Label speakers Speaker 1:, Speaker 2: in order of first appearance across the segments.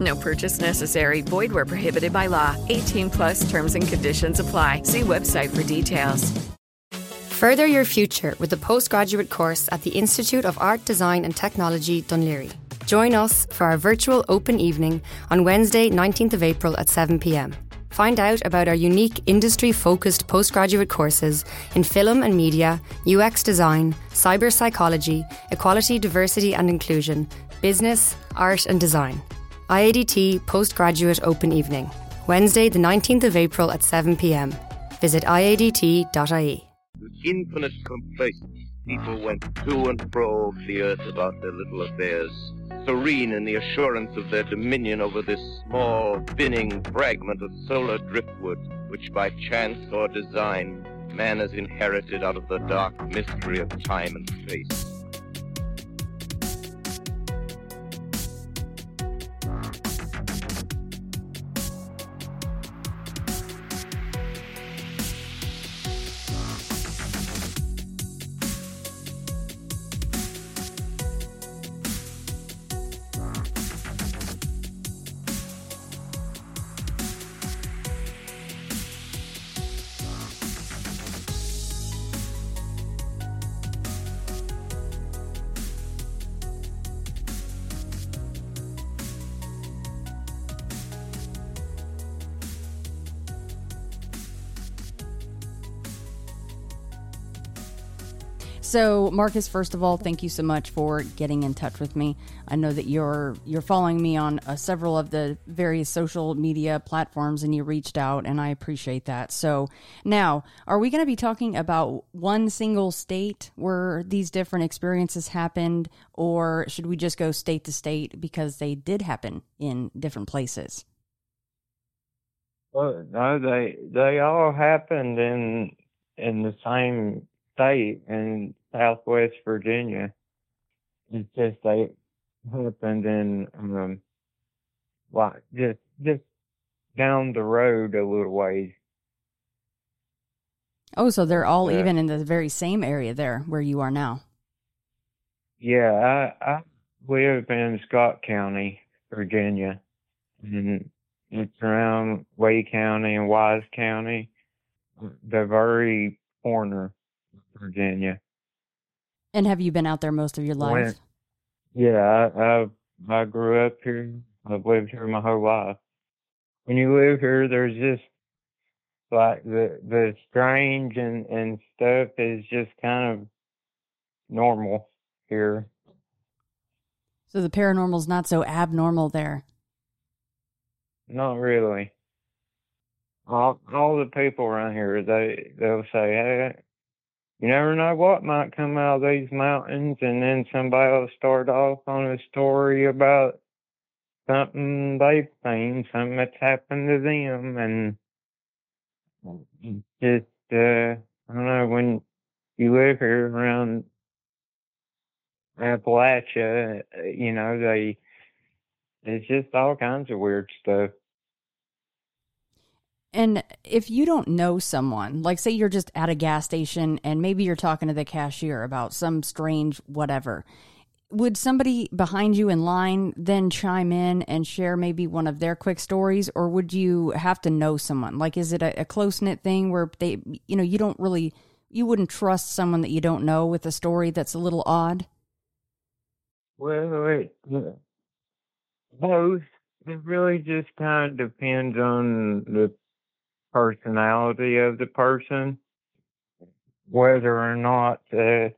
Speaker 1: No purchase necessary. Void where prohibited by law. 18 plus terms and conditions apply. See website for details.
Speaker 2: Further your future with the postgraduate course at the Institute of Art, Design and Technology, Laoghaire. Join us for our virtual open evening on Wednesday, 19th of April at 7pm. Find out about our unique industry focused postgraduate courses in film and media, UX design, cyber psychology, equality, diversity and inclusion, business, art and design. IADT Postgraduate Open Evening, Wednesday, the 19th of April at 7pm. Visit iadt.ie.
Speaker 3: With infinite complacence, people went to and fro the earth about their little affairs, serene in the assurance of their dominion over this small, spinning fragment of solar driftwood, which by chance or design man has inherited out of the dark mystery of time and space.
Speaker 4: So, Marcus, first of all, thank you so much for getting in touch with me. I know that you're you're following me on uh, several of the various social media platforms, and you reached out, and I appreciate that. So, now, are we going to be talking about one single state where these different experiences happened, or should we just go state to state because they did happen in different places?
Speaker 5: Well, no, they they all happened in in the same state in Southwest Virginia. It's just like happened in um like just just down the road a little ways.
Speaker 4: Oh, so they're all even in the very same area there where you are now.
Speaker 5: Yeah, I I live in Scott County, Virginia, and it's around Wake County and Wise County, the very corner of Virginia.
Speaker 4: And have you been out there most of your life?
Speaker 5: When, yeah, I, I I grew up here. I've lived here my whole life. When you live here, there's just like the the strange and and stuff is just kind of normal here.
Speaker 4: So the paranormal's not so abnormal there.
Speaker 5: Not really. All all the people around here they they'll say, Hey, you never know what might come out of these mountains, and then somebody will start off on a story about something they've seen, something that's happened to them, and just uh, I don't know when you live here around Appalachia, you know they it's just all kinds of weird stuff.
Speaker 4: And if you don't know someone, like say you're just at a gas station and maybe you're talking to the cashier about some strange whatever, would somebody behind you in line then chime in and share maybe one of their quick stories or would you have to know someone? Like is it a, a close knit thing where they you know, you don't really you wouldn't trust someone that you don't know with a story that's a little odd?
Speaker 5: Well, it, uh, both. It really just kind of depends on the personality of the person. whether or not uh,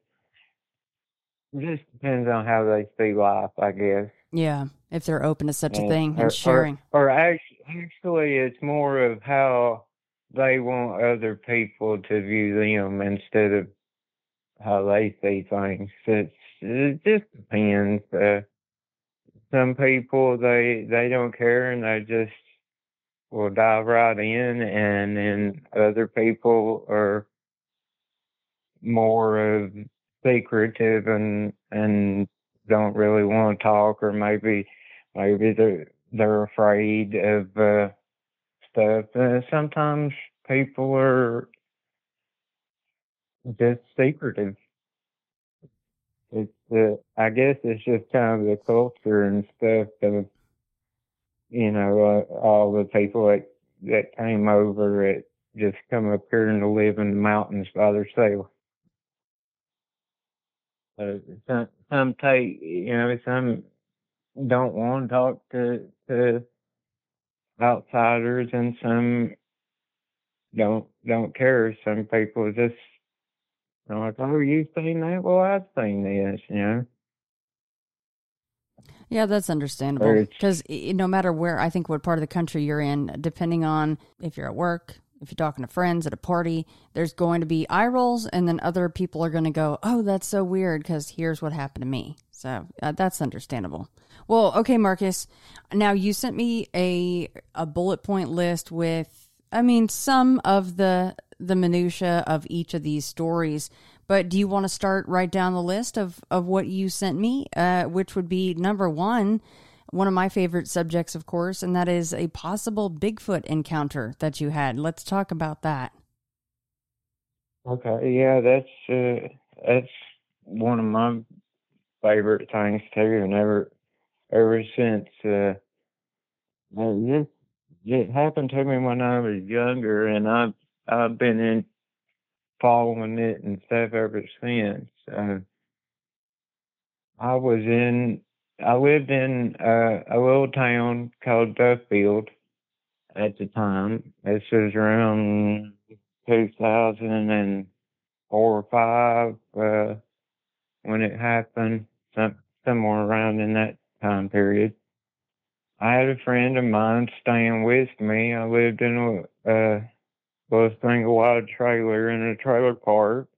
Speaker 5: just depends on how they see life, I guess.
Speaker 4: Yeah, if they're open to such a
Speaker 5: And-
Speaker 4: thing
Speaker 5: or,
Speaker 4: and sharing.
Speaker 5: Or, or actually, actually, it's more of how they want other people to view them instead of how they see things. It's, it just depends. Uh, some people they they don't care and they just will dive right in, and then other people are more of secretive and and don't really want to talk, or maybe maybe they're they're afraid of uh, stuff. Uh, sometimes people are just secretive. It's uh, I guess it's just kind of the culture and stuff of you know uh, all the people that that came over that just come up here and live in the mountains by themselves. Uh, some some take you know some don't want to talk to to outsiders and some don't don't care. Some people just are like, oh, you've seen that? Well, I've seen this, you know.
Speaker 4: Yeah, that's understandable. Because no matter where, I think what part of the country you're in, depending on if you're at work, if you're talking to friends at a party, there's going to be eye rolls, and then other people are going to go, "Oh, that's so weird," because here's what happened to me. So uh, that's understandable. Well, okay, Marcus. Now you sent me a a bullet point list with, I mean, some of the the minutia of each of these stories. But do you want to start right down the list of, of what you sent me, uh, which would be number one, one of my favorite subjects, of course, and that is a possible Bigfoot encounter that you had. Let's talk about that.
Speaker 5: Okay, yeah, that's uh, that's one of my favorite things too, and ever ever since uh, it, it happened to me when I was younger, and I've I've been in following it and stuff ever since. Uh, I was in I lived in uh, a little town called Duffield at the time. This was around 2004 or five uh, when it happened, some, somewhere around in that time period. I had a friend of mine staying with me. I lived in a uh, little single wide trailer in a trailer park.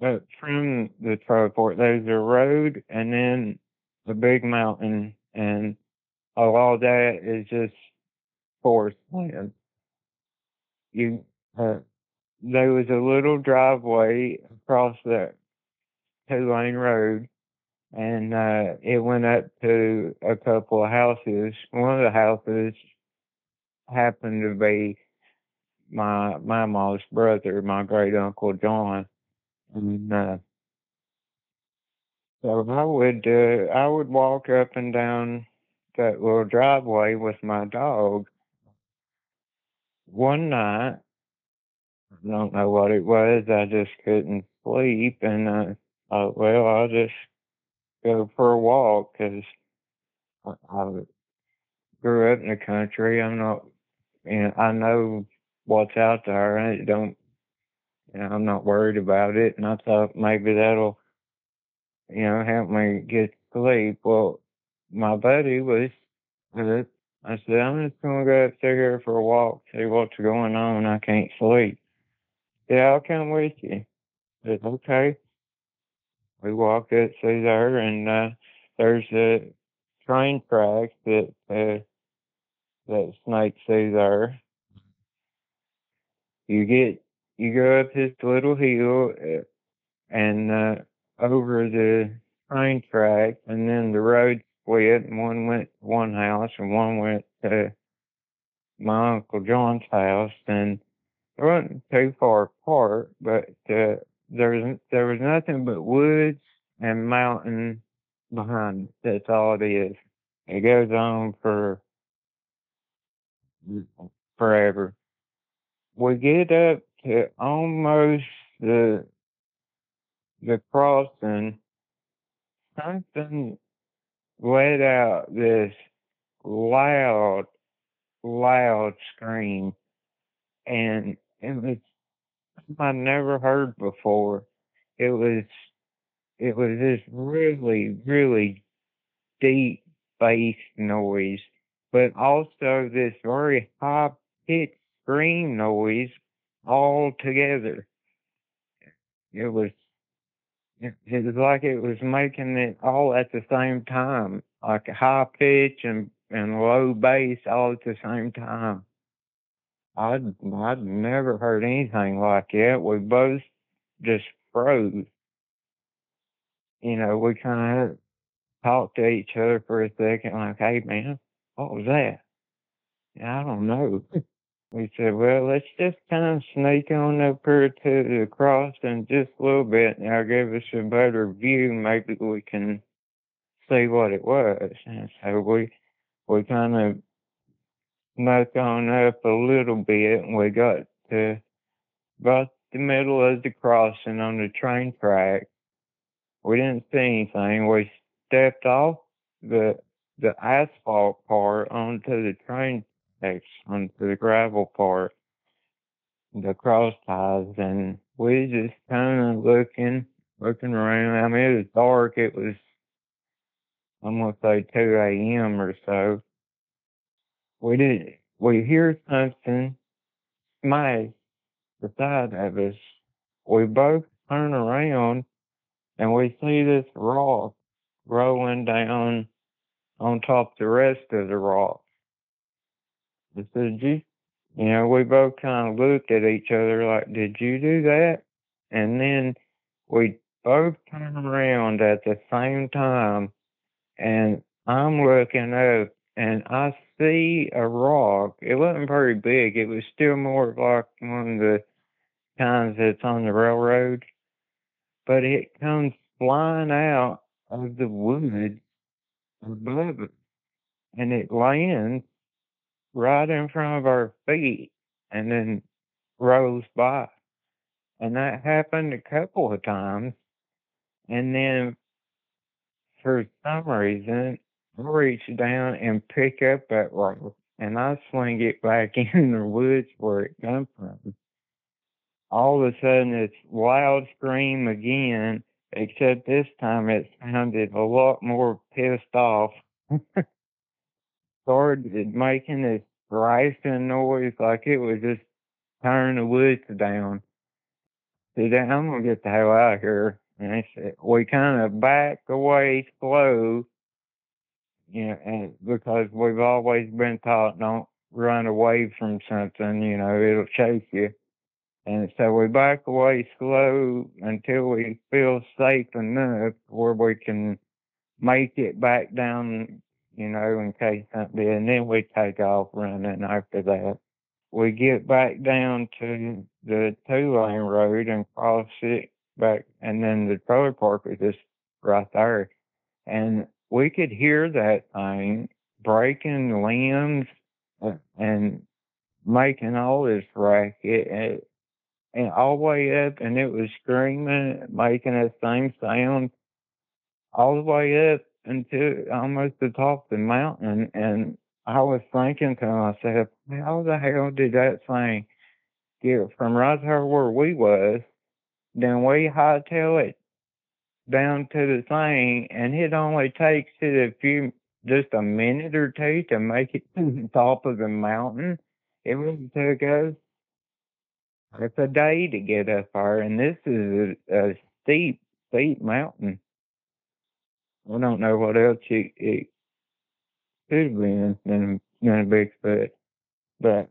Speaker 5: But from the trailer park, there's a road and then a big mountain, and all that is just forest land. You, uh, there was a little driveway across that two lane road, and uh, it went up to a couple of houses. One of the houses happened to be my my mom's brother, my great uncle John, and uh, so I would uh, I would walk up and down that little driveway with my dog. One night, I don't know what it was. I just couldn't sleep, and uh, I, well, I'll just go for a walk because I, I grew up in the country. I'm not, you know, I know what's out there, it don't, you know, I'm not worried about it. And I thought maybe that'll, you know, help me get sleep. Well, my buddy was, I said, I'm just gonna go up there for a walk, see what's going on. I can't sleep. Yeah, I'll come with you. I said, okay. We walked up through there, and uh, there's a train track that uh, that snakes through there. You get you go up this little hill uh, and uh, over the train track, and then the road split, and one went to one house, and one went to my uncle John's house, and it wasn't too far apart, but uh, there was there was nothing but woods and mountain behind. it. That's all it is. It goes on for forever. We get up to almost the the crossing. Something let out this loud, loud scream, and it was I'd never heard before. It was it was this really, really deep bass noise, but also this very high pitched scream noise all together. It was it, was like it was making it all at the same time, like high pitch and and low bass all at the same time. I'd I'd never heard anything like it. We both just froze. You know, we kind of talked to each other for a second, like, "Hey, man, what was that?" I don't know. we said, "Well, let's just kind of sneak on up here to the crossing just a little bit, and I'll give us a better view. Maybe we can see what it was." And so we we kind of snuck on up a little bit, and we got to about the middle of the crossing on the train track. We didn't see anything. We stepped off the the asphalt part onto the train onto the gravel part, the cross ties, and we just kind of looking, looking around. I mean, it was dark. It was, I'm gonna say 2 a.m. or so we did we hear something smash beside of us. We both turn around and we see this rock rolling down on top of the rest of the rock. Said, you, you know, we both kind of looked at each other like, did you do that? And then we both turn around at the same time and I'm looking up and I see a rock. It wasn't very big. It was still more like one of the kinds that's on the railroad. But it comes flying out of the wood above it. And it lands right in front of our feet and then rolls by. And that happened a couple of times. And then for some reason, I reach down and pick up that rock and I swing it back in the woods where it come from. All of a sudden it's loud scream again, except this time it sounded a lot more pissed off. Started making this rising noise like it was just tearing the woods down. See, I'm gonna get the hell out of here. And I said, we kind of back away slow you know, and because we've always been taught don't run away from something, you know, it'll chase you. And so we back away slow until we feel safe enough where we can make it back down, you know, in case something, and then we take off running after that. We get back down to the two lane road and cross it back, and then the trailer park is just right there. And we could hear that thing breaking limbs and making all this racket and, and all the way up and it was screaming making that same sound all the way up until almost the top of the mountain and I was thinking to myself, how the hell did that thing get from right there where we was, then we hightail it down to the thing, and it only takes it a few, just a minute or two to make it to the top of the mountain. It would took us it's a day to get up there, and this is a, a steep, steep mountain. I don't know what else it, it could have been than, than Bigfoot, but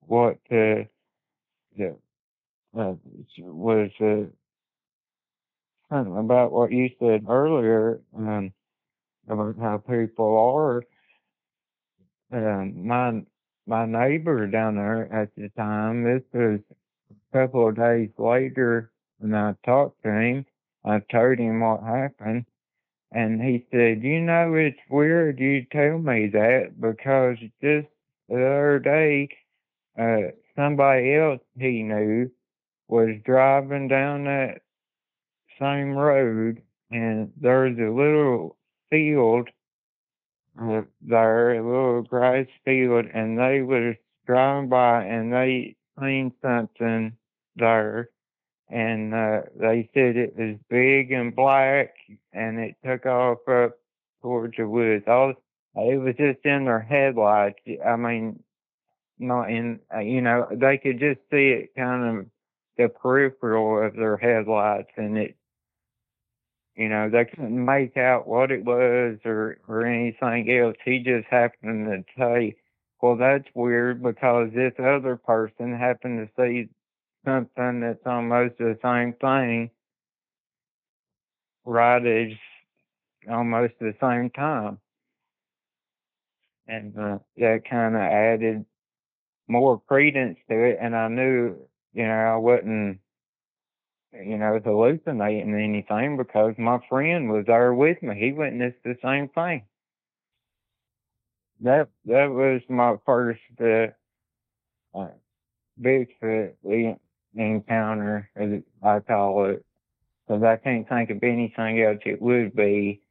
Speaker 5: what uh, the, uh, was uh, about what you said earlier um, about how people are. Um, my my neighbor down there at the time, this was a couple of days later when I talked to him. I told him what happened, and he said, "You know, it's weird you tell me that? Because just the other day, uh, somebody else he knew was driving down that same road, and there's a little field uh, there, a little grass field, and they was driving by and they seen something there, and uh, they said it was big and black, and it took off up towards the woods. All it was just in their headlights. I mean, not in uh, you know they could just see it kind of the peripheral of their headlights, and it you know, they couldn't make out what it was or, or anything else. He just happened to say, well, that's weird because this other person happened to see something that's almost the same thing right at almost the same time. And uh, that kind of added more credence to it. And I knew, you know, I wasn't you know, hallucinating anything because my friend was there with me. He witnessed the same thing. That that was my first uh, uh, Bigfoot encounter, as I call it, because I can't think of anything else it would be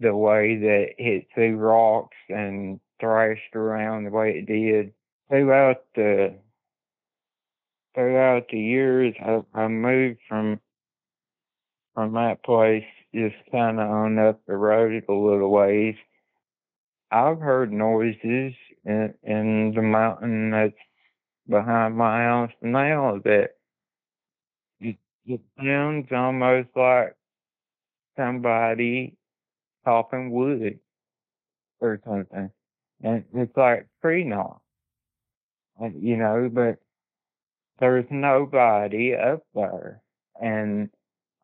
Speaker 5: the way that it threw rocks and thrashed around the way it did throughout the throughout the years, I, I moved from from that place just kind of on up the road a little ways. I've heard noises in, in the mountain that's behind my house now that it, it sounds almost like somebody chopping wood or something. And it's like tree. And, you know, but there's nobody up there. And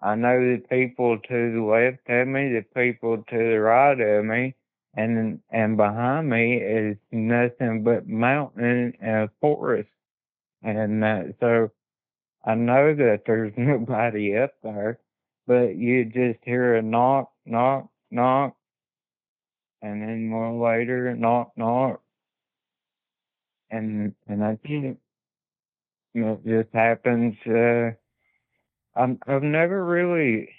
Speaker 5: I know the people to the left of me, the people to the right of me, and and behind me is nothing but mountain and forest. And uh, so I know that there's nobody up there, but you just hear a knock, knock, knock, and then more later, knock, knock, and and I think it just happens. Uh, I'm, I've never really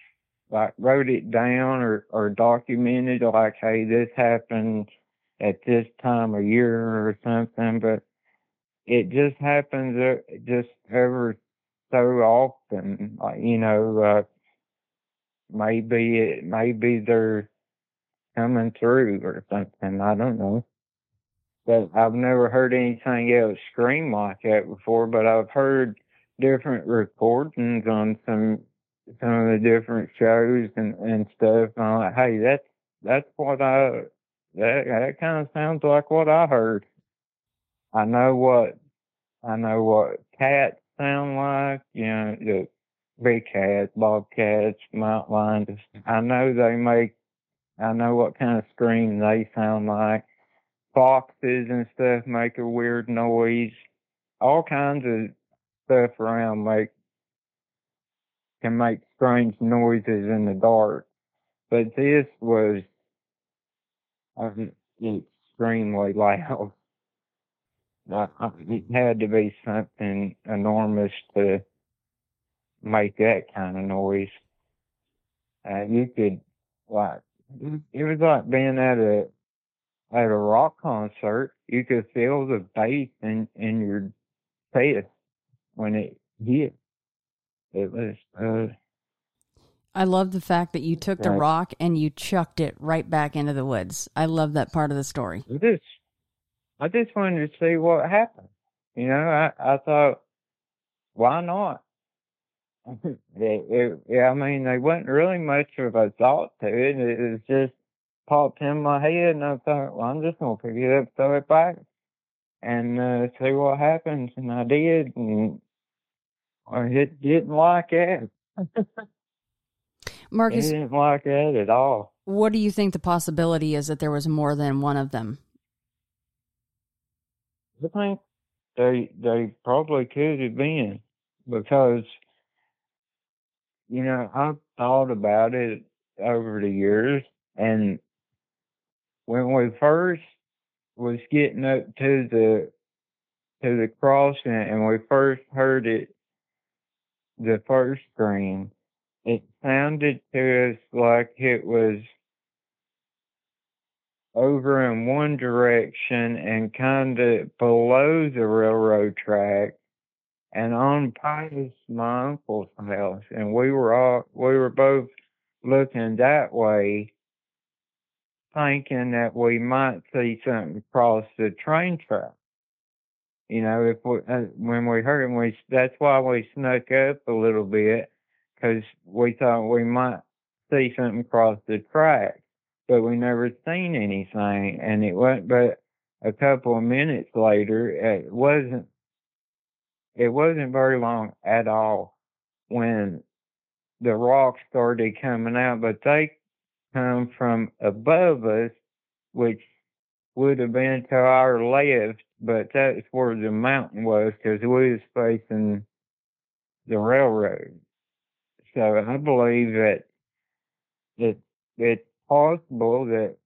Speaker 5: like wrote it down or, or documented like, hey, this happened at this time of year or something, but it just happens uh, just ever so often. Like, you know, uh, maybe it, maybe they're coming through or something. I don't know but I've never heard anything else scream like that before. But I've heard different recordings on some some of the different shows and and stuff. And I'm like, hey, that's that's what I that that kind of sounds like what I heard. I know what I know what cats sound like. You know, the big cats, bobcats, mountain lions. I know they make. I know what kind of scream they sound like foxes and stuff make a weird noise. All kinds of stuff around make can make strange noises in the dark. But this was um, extremely loud. it had to be something enormous to make that kind of noise. Uh, you could like it was like being at a at a rock concert, you could feel the bass in, in your face when it hit. It was, uh,
Speaker 4: I love the fact that you took the rock and you chucked it right back into the woods. I love that part of the story.
Speaker 5: I just, I just wanted to see what happened. You know, I, I thought, why not? it, it, yeah, I mean, there wasn't really much of a thought to it. It was just popped in my head, and I thought, well, I'm just gonna pick it up, throw it back, and uh, see what happens. And I did, and I it didn't like it.
Speaker 4: Marcus,
Speaker 5: didn't like it at all.
Speaker 4: What do you think the possibility is that there was more than one of them?
Speaker 5: I think they they probably could have been because you know I've thought about it over the years, and when we first was getting up to the to the crossing and we first heard it the first scream, it sounded to us like it was over in one direction and kind of below the railroad track and on past my uncle's house, and we were all we were both looking that way, thinking that we might see something cross the train track. You know, if we, uh, when we heard it, we that's why we snuck up a little bit because we thought we might see something cross the track, but we never seen anything, and it wasn't but a couple of minutes later. It wasn't. It wasn't very long at all when the rocks started coming out, but they come from above us, which would have been to our left, but that's where the mountain was because we was facing the railroad. So I believe that it it's possible that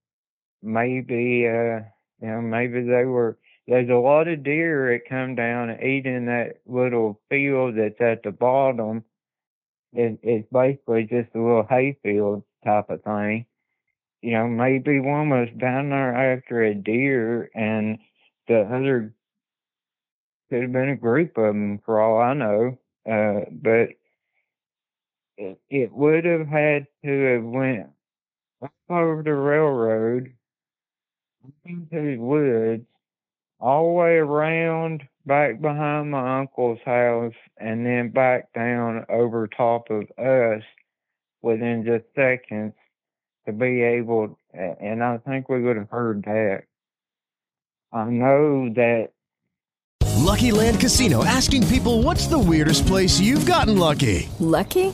Speaker 5: maybe uh you know maybe they were there's a lot of deer that come down and eat in that little field that's at the bottom. It, it's basically just a little hayfield type of thing. You know, maybe one was down there after a deer and the other could have been a group of them for all I know. Uh, but it, it would have had to have went up over the railroad into the woods all the way around back behind my uncle's house and then back down over top of us within just seconds to be able and I think we would have heard that. I know that
Speaker 6: Lucky Land Casino asking people what's the weirdest place you've gotten lucky?
Speaker 1: Lucky?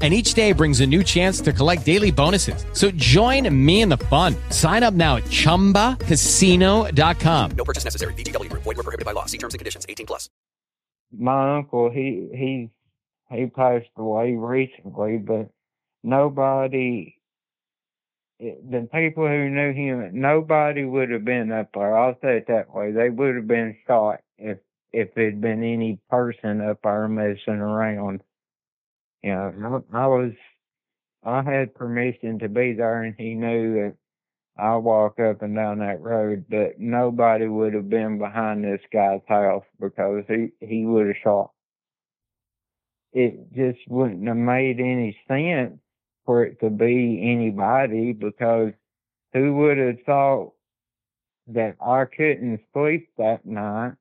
Speaker 7: and each day brings a new chance to collect daily bonuses. So join me in the fun. Sign up now at ChumbaCasino.com.
Speaker 8: No purchase necessary. VGW. Void were prohibited by law. See terms and conditions. 18 plus.
Speaker 5: My uncle, he he he passed away recently, but nobody, the people who knew him, nobody would have been up there. I'll say it that way. They would have been shot if if there'd been any person up there messing around. You know, I, I was, I had permission to be there, and he knew that I walk up and down that road, but nobody would have been behind this guy's house because he he would have shot. It just wouldn't have made any sense for it to be anybody because who would have thought that I couldn't sleep that night?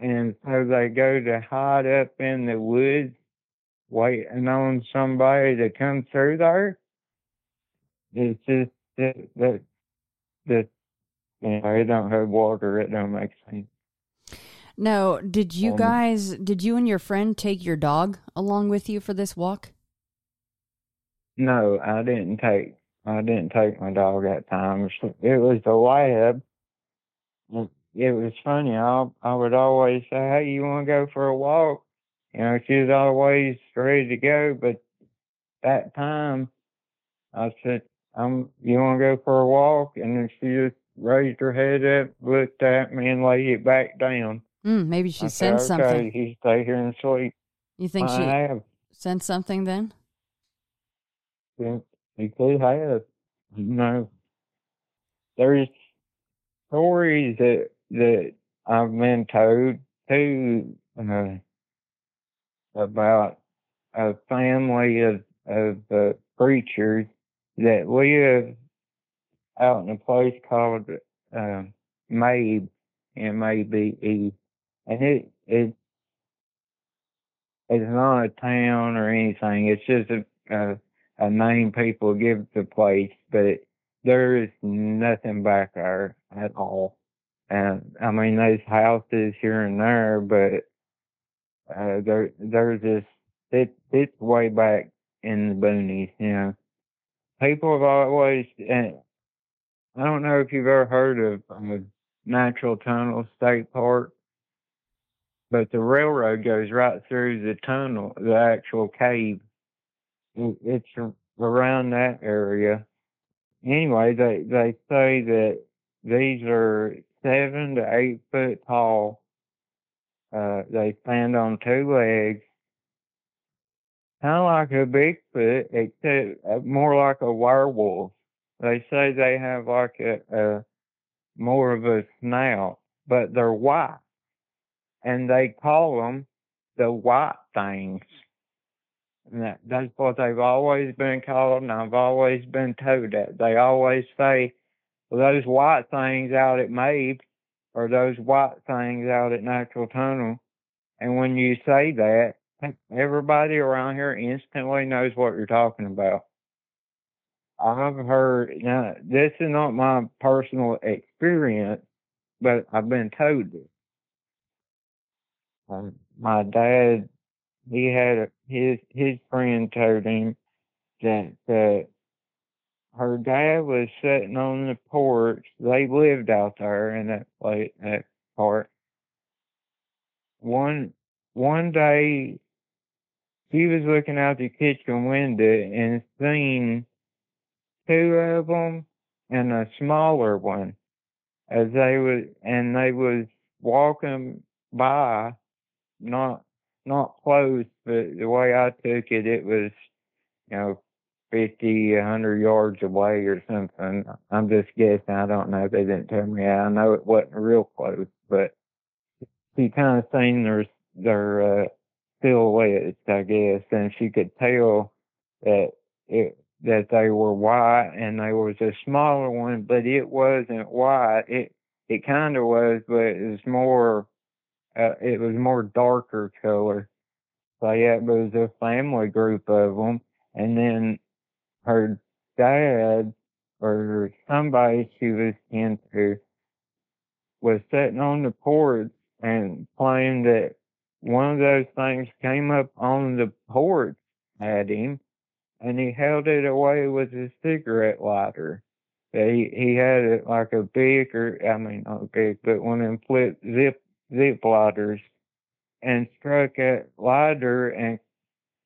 Speaker 5: And so they go to hide up in the woods waiting on somebody to come through there. It's just that that that you know, it don't have water, it don't make sense.
Speaker 4: No, did you
Speaker 5: Um,
Speaker 4: guys did you and your friend take your dog along with you for this walk?
Speaker 5: No, I didn't take I didn't take my dog that time. It was the lab. It was funny. I I would always say, "Hey, you want to go for a walk?" You know, she was always ready to go. But that time, I said, "Um, you want to go for a walk?" And then she just raised her head up, looked at me, and laid it back down.
Speaker 4: Mm, maybe she
Speaker 5: I said, okay,
Speaker 4: something.
Speaker 5: You stay here and sleep.
Speaker 4: You think
Speaker 5: I
Speaker 4: she
Speaker 5: have.
Speaker 4: sensed something then?
Speaker 5: You you could have. You know, there's stories that that I've been told too uh, about a family of of uh, preachers that live out in a place called uh, Mabe, M A B E, and it it it's not a town or anything. It's just a a, a name people give the place, but there is nothing back there at all. And I mean, there's houses here and there, but Uh, there, there's this, it's way back in the boonies, you know. People have always, I don't know if you've ever heard of uh, Natural Tunnel State Park, but the railroad goes right through the tunnel, the actual cave. It's around that area. Anyway, they, they say that these are seven to eight foot tall. Uh, they stand on two legs, kind of like a Bigfoot, except uh, more like a werewolf. They say they have like a, a more of a snout, but they're white, and they call them the white things. And that, that's what they've always been called, and I've always been told that. They always say, well, those white things out at Mabe, or those white things out at Natural Tunnel. And when you say that, everybody around here instantly knows what you're talking about. I've heard, now, this is not my personal experience, but I've been told this. Um, my dad, he had a, his his friend told him that that her dad was sitting on the porch. They lived out there in that place, that part. One one day, he was looking out the kitchen window and seen two of them and a smaller one as they was and they was walking by not not close but the way I took it it was you know fifty, a hundred yards away or something. I'm just guessing. I don't know. They didn't tell me. I know it wasn't real close, but she kind of seen their their uh, silhouettes, I guess, and she could tell that it that they were white and there was a smaller one, but it wasn't white. It it kind of was, but it was more. Uh, it was more darker color. So yeah, it was a family group of them, and then her dad or somebody she was into was sitting on the porch and claimed that one of those things came up on the porch at him and he held it away with his cigarette lighter. He he had it like a big or I mean big, but one of them flip zip zip lighters and struck that lighter and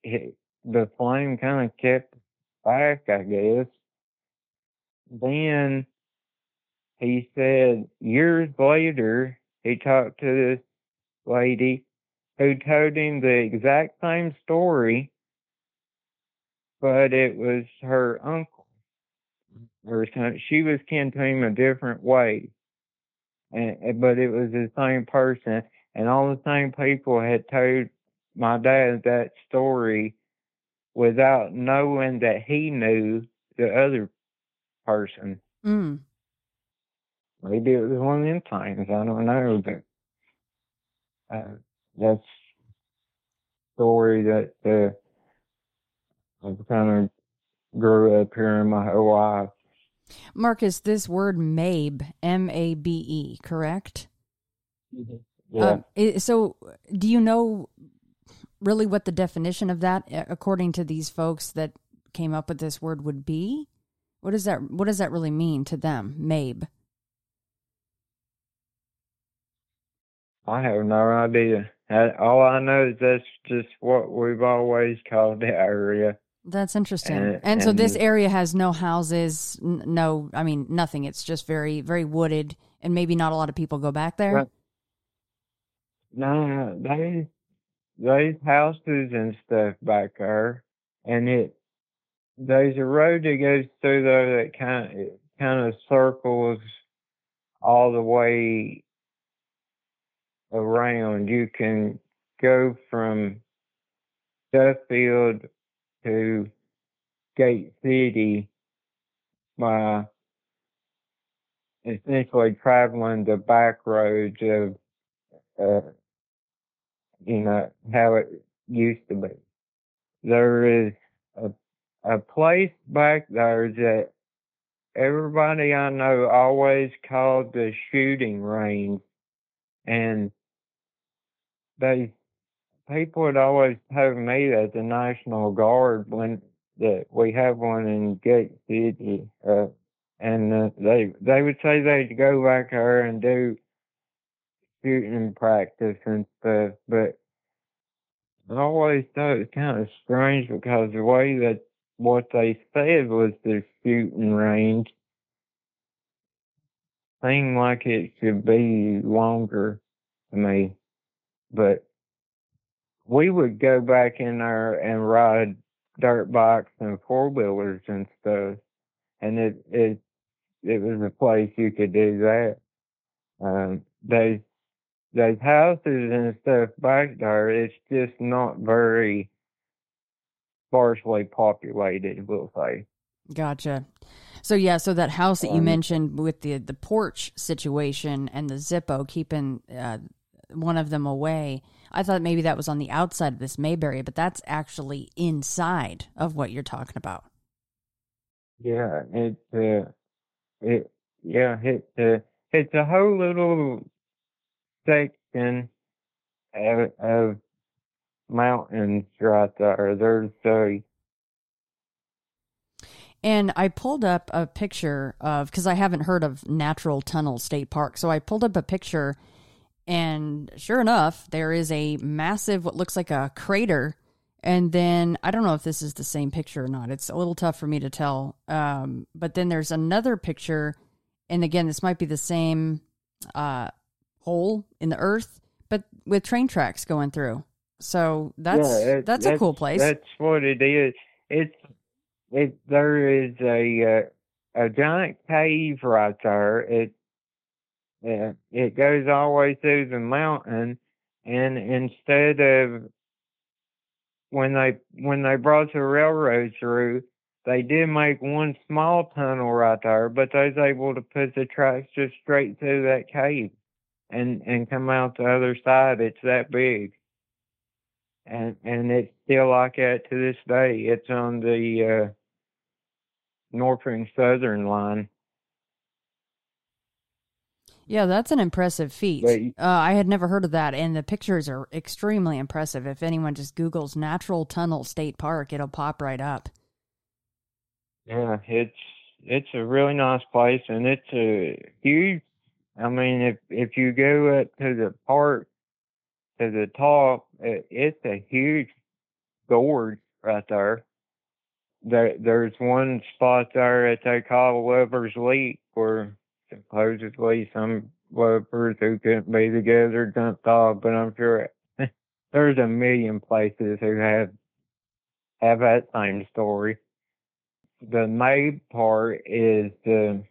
Speaker 5: he, the flame kind of kept back, I guess. Then he said years later he talked to this lady who told him the exact same story, but it was her uncle or son. She was kin to him a different way, and but it was the same person, and all the same people had told my dad that story without knowing that he knew the other person.
Speaker 4: Mm.
Speaker 5: Maybe it was one of them times. I don't know, but uh, that's story that uh, I've kind of grew up hearing my whole life.
Speaker 4: Marcus, this word MABE, M A B E, correct?
Speaker 5: Yeah.
Speaker 4: Um, i- so, do you know really what the definition of that, according to these folks that came up with this word, would be? What does that What does that really mean to them, MABE?
Speaker 5: I have no idea. All I know is that's just what we've always called the area.
Speaker 4: That's interesting.
Speaker 5: And-
Speaker 4: And, so this area has no houses, n- no, I mean nothing. It's just very, very wooded, and maybe not a lot of people go back there.
Speaker 5: No, they there's houses and stuff back there, and it there's a road that goes through there that kind of kind of circles all the way around. You can go from Duffield to Gate City by essentially traveling the back roads of uh, you know, how it used to be. There is a, a place back there that everybody I know always called the shooting range. And they people had always told me that the National Guard, when that we have one in Gate City, uh, and uh, they they would say they'd go back there and do shooting practice and stuff, but I always thought it was kind of strange because the way that what they said was the shooting range seemed like it should be longer to me, but we would go back in there and ride dirt bikes and four wheelers and stuff, and it it it was a place you could do that. Um, those those houses and stuff back there, it's just not very sparsely populated, we'll say.
Speaker 4: Gotcha. So yeah, so that house that you
Speaker 5: Um,
Speaker 4: mentioned with the the porch situation and the Zippo keeping uh, one of them away, I thought maybe that was on the outside of this Mabe area, but that's actually inside of what you're talking about.
Speaker 5: Yeah, it's uh, it yeah, it uh, it's a whole little section of, of mountains right there. There's uh,
Speaker 4: And I pulled up a picture of because I haven't heard of Natural Tunnel State Park, so I pulled up a picture, and sure enough, there is a massive what looks like a crater, and then I don't know if this is the same picture or not. It's a little tough for me to tell. Um, but then there's another picture, and again, this might be the same uh, hole in the earth, but with train tracks going through. So that's
Speaker 5: yeah, it-
Speaker 4: that's a cool place.
Speaker 5: That's what it is. It's it. There is a uh, a giant cave right there. It uh, it goes all the way through the mountain, and instead of when they when they brought the railroad through, they did make one small tunnel right there, but they was able to put the tracks just straight through that cave, and and come out the other side. It's that big and and it's still like that to this day. It's on the uh, Norfolk Southern line.
Speaker 4: Yeah, that's an impressive feat.
Speaker 5: But-
Speaker 4: uh, I had never heard of that, and the pictures are extremely impressive. If anyone just Googles Natural Tunnel State Park, it'll pop right up.
Speaker 5: Yeah, it's it's a really nice place, and it's a huge. I mean, if if you go up to the park to the top, it, it's a huge gorge right there. There, there's one spot there that they call Lover's Leap, where supposedly some lovers who couldn't be together jumped off. But I'm sure there's a million places who have have that same story. The main part is the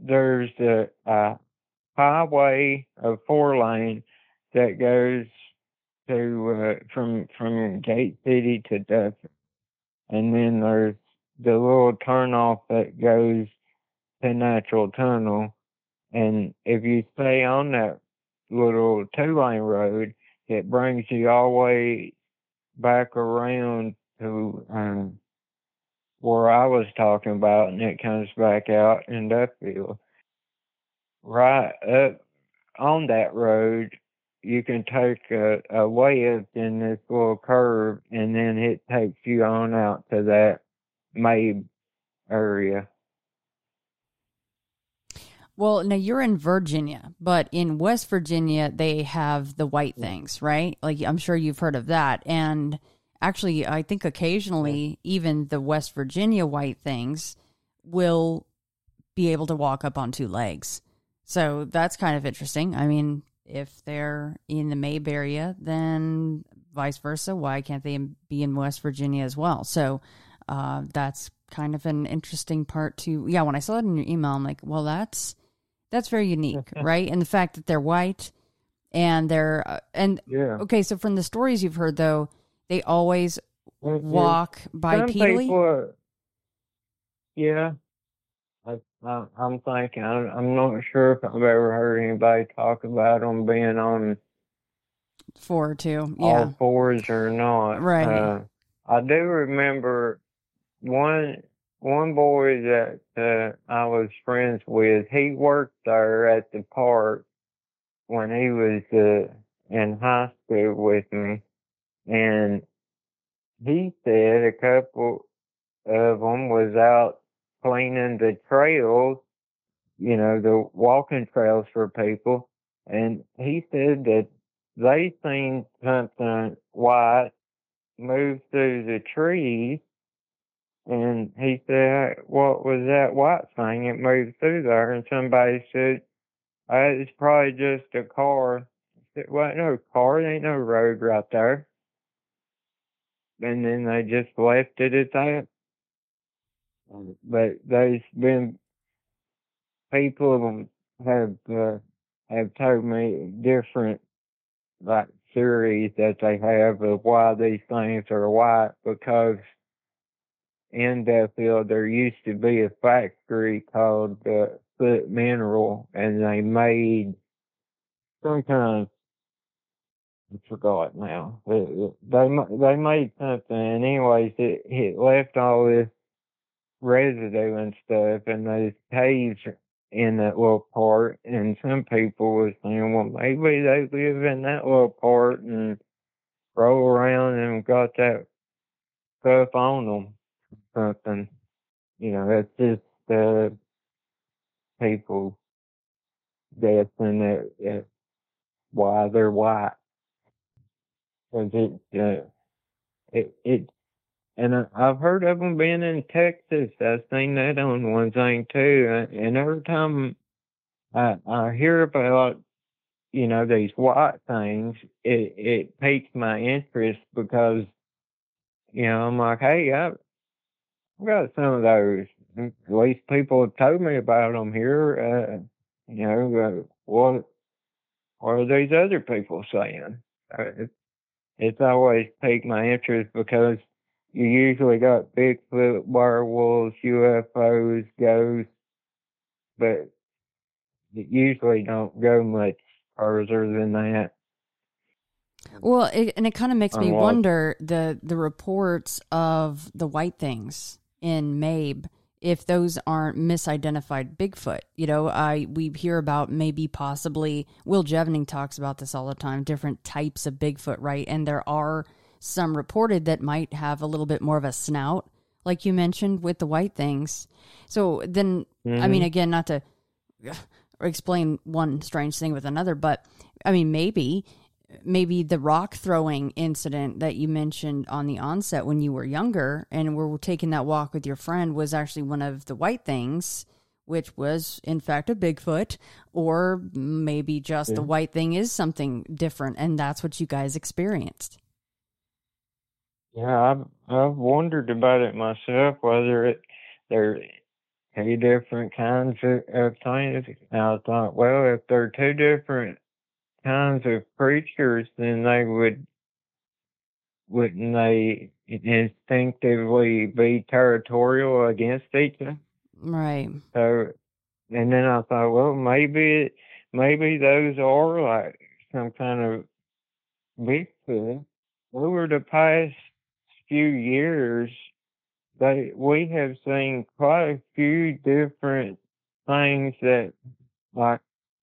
Speaker 5: there's the uh, highway of four lane that goes to uh, from from Gate City to Duffield, and then there's the little turnoff that goes to Natural Tunnel, and if you stay on that little two lane road, it brings you all the way back around to um, where I was talking about, and it comes back out in Duffield. Right up on that road you can take a, a left in this little curve and then it takes you on out to that Mabe area.
Speaker 4: Well, now you're in Virginia, but in West Virginia, they have the white things, right? Like I'm sure you've heard of that. And actually, I think occasionally, even the West Virginia white things will be able to walk up on two legs. So that's kind of interesting. I mean, if they're in the Mabe area, then vice versa. Why can't they be in West Virginia as well? So uh, that's kind of an interesting part to. Yeah, when I saw it in your email, I'm like, well, that's that's very unique, right? And the fact that they're white and they're uh, and
Speaker 5: Yeah.
Speaker 4: okay. So from the stories you've heard, though, they always walk
Speaker 5: Some
Speaker 4: bipedally.
Speaker 5: people yeah. I, I, I'm thinking, I'm, I'm not sure if I've ever heard anybody talk about them being on
Speaker 4: Four or two, yeah.
Speaker 5: all fours or not.
Speaker 4: Right.
Speaker 5: Uh, I do remember one one boy that uh, I was friends with. He worked there at the park when he was uh, in high school with me, and he said a couple of them was out cleaning the trails, you know, the walking trails for people, and he said that they seen something white move through the trees and he said, What was that white thing? It moved through there. And somebody said, uh, It's probably just a car. Said, Well, no car. There ain't no road right there. And then they just left it at that. But there's been people have uh, have told me different like theories that they have of why these things are white because in Duffield, there used to be a factory called uh, Foote Mineral, and they made some kind of I forgot now. They they they made something, and anyways, it it left all this residue and stuff, and those caves in that little part. And some people were saying, well, maybe they live in that little part and roll around and got that stuff on them something. You know, it's just uh, people guessing at, at why they're white. Cause it, uh, it, it, and I've heard of them being in Texas. I've seen that on one thing too. And every time I, I hear about, you know, these white things, it, it piques my interest because, you know, I'm like, hey, I, I got some of those. At least people have told me about them here. Uh, you know, uh, what what are these other people saying? Uh, it's, it's always piqued my interest because you usually got Bigfoot, werewolves, UFOs, ghosts, but it usually don't go much further than that.
Speaker 4: Well, it, and it kind of makes me wonder the the reports of the white things in Mabe if those aren't misidentified Bigfoot. You know, I we hear about maybe possibly Will Jevning talks about this all the time, different types of Bigfoot, right? And there are some reported that might have a little bit more of a snout, like you mentioned with the white things. So then, mm-hmm. I mean, mm-hmm. again, not to explain one strange thing with another, but I mean, maybe maybe the rock throwing incident that you mentioned on the onset when you were younger and were taking that walk with your friend was actually one of the white things which was in fact a bigfoot or maybe just yeah. the white thing is something different and that's what you guys experienced
Speaker 5: yeah i've i've wondered about it myself whether it there two different kinds of, of things i thought well if they're two different kinds of creatures, then they would wouldn't they instinctively be territorial against each other?
Speaker 4: Right.
Speaker 5: So, and then I thought, well, maybe maybe those are like some kind of Bigfoot. Over the past few years, they we have seen quite a few different things that like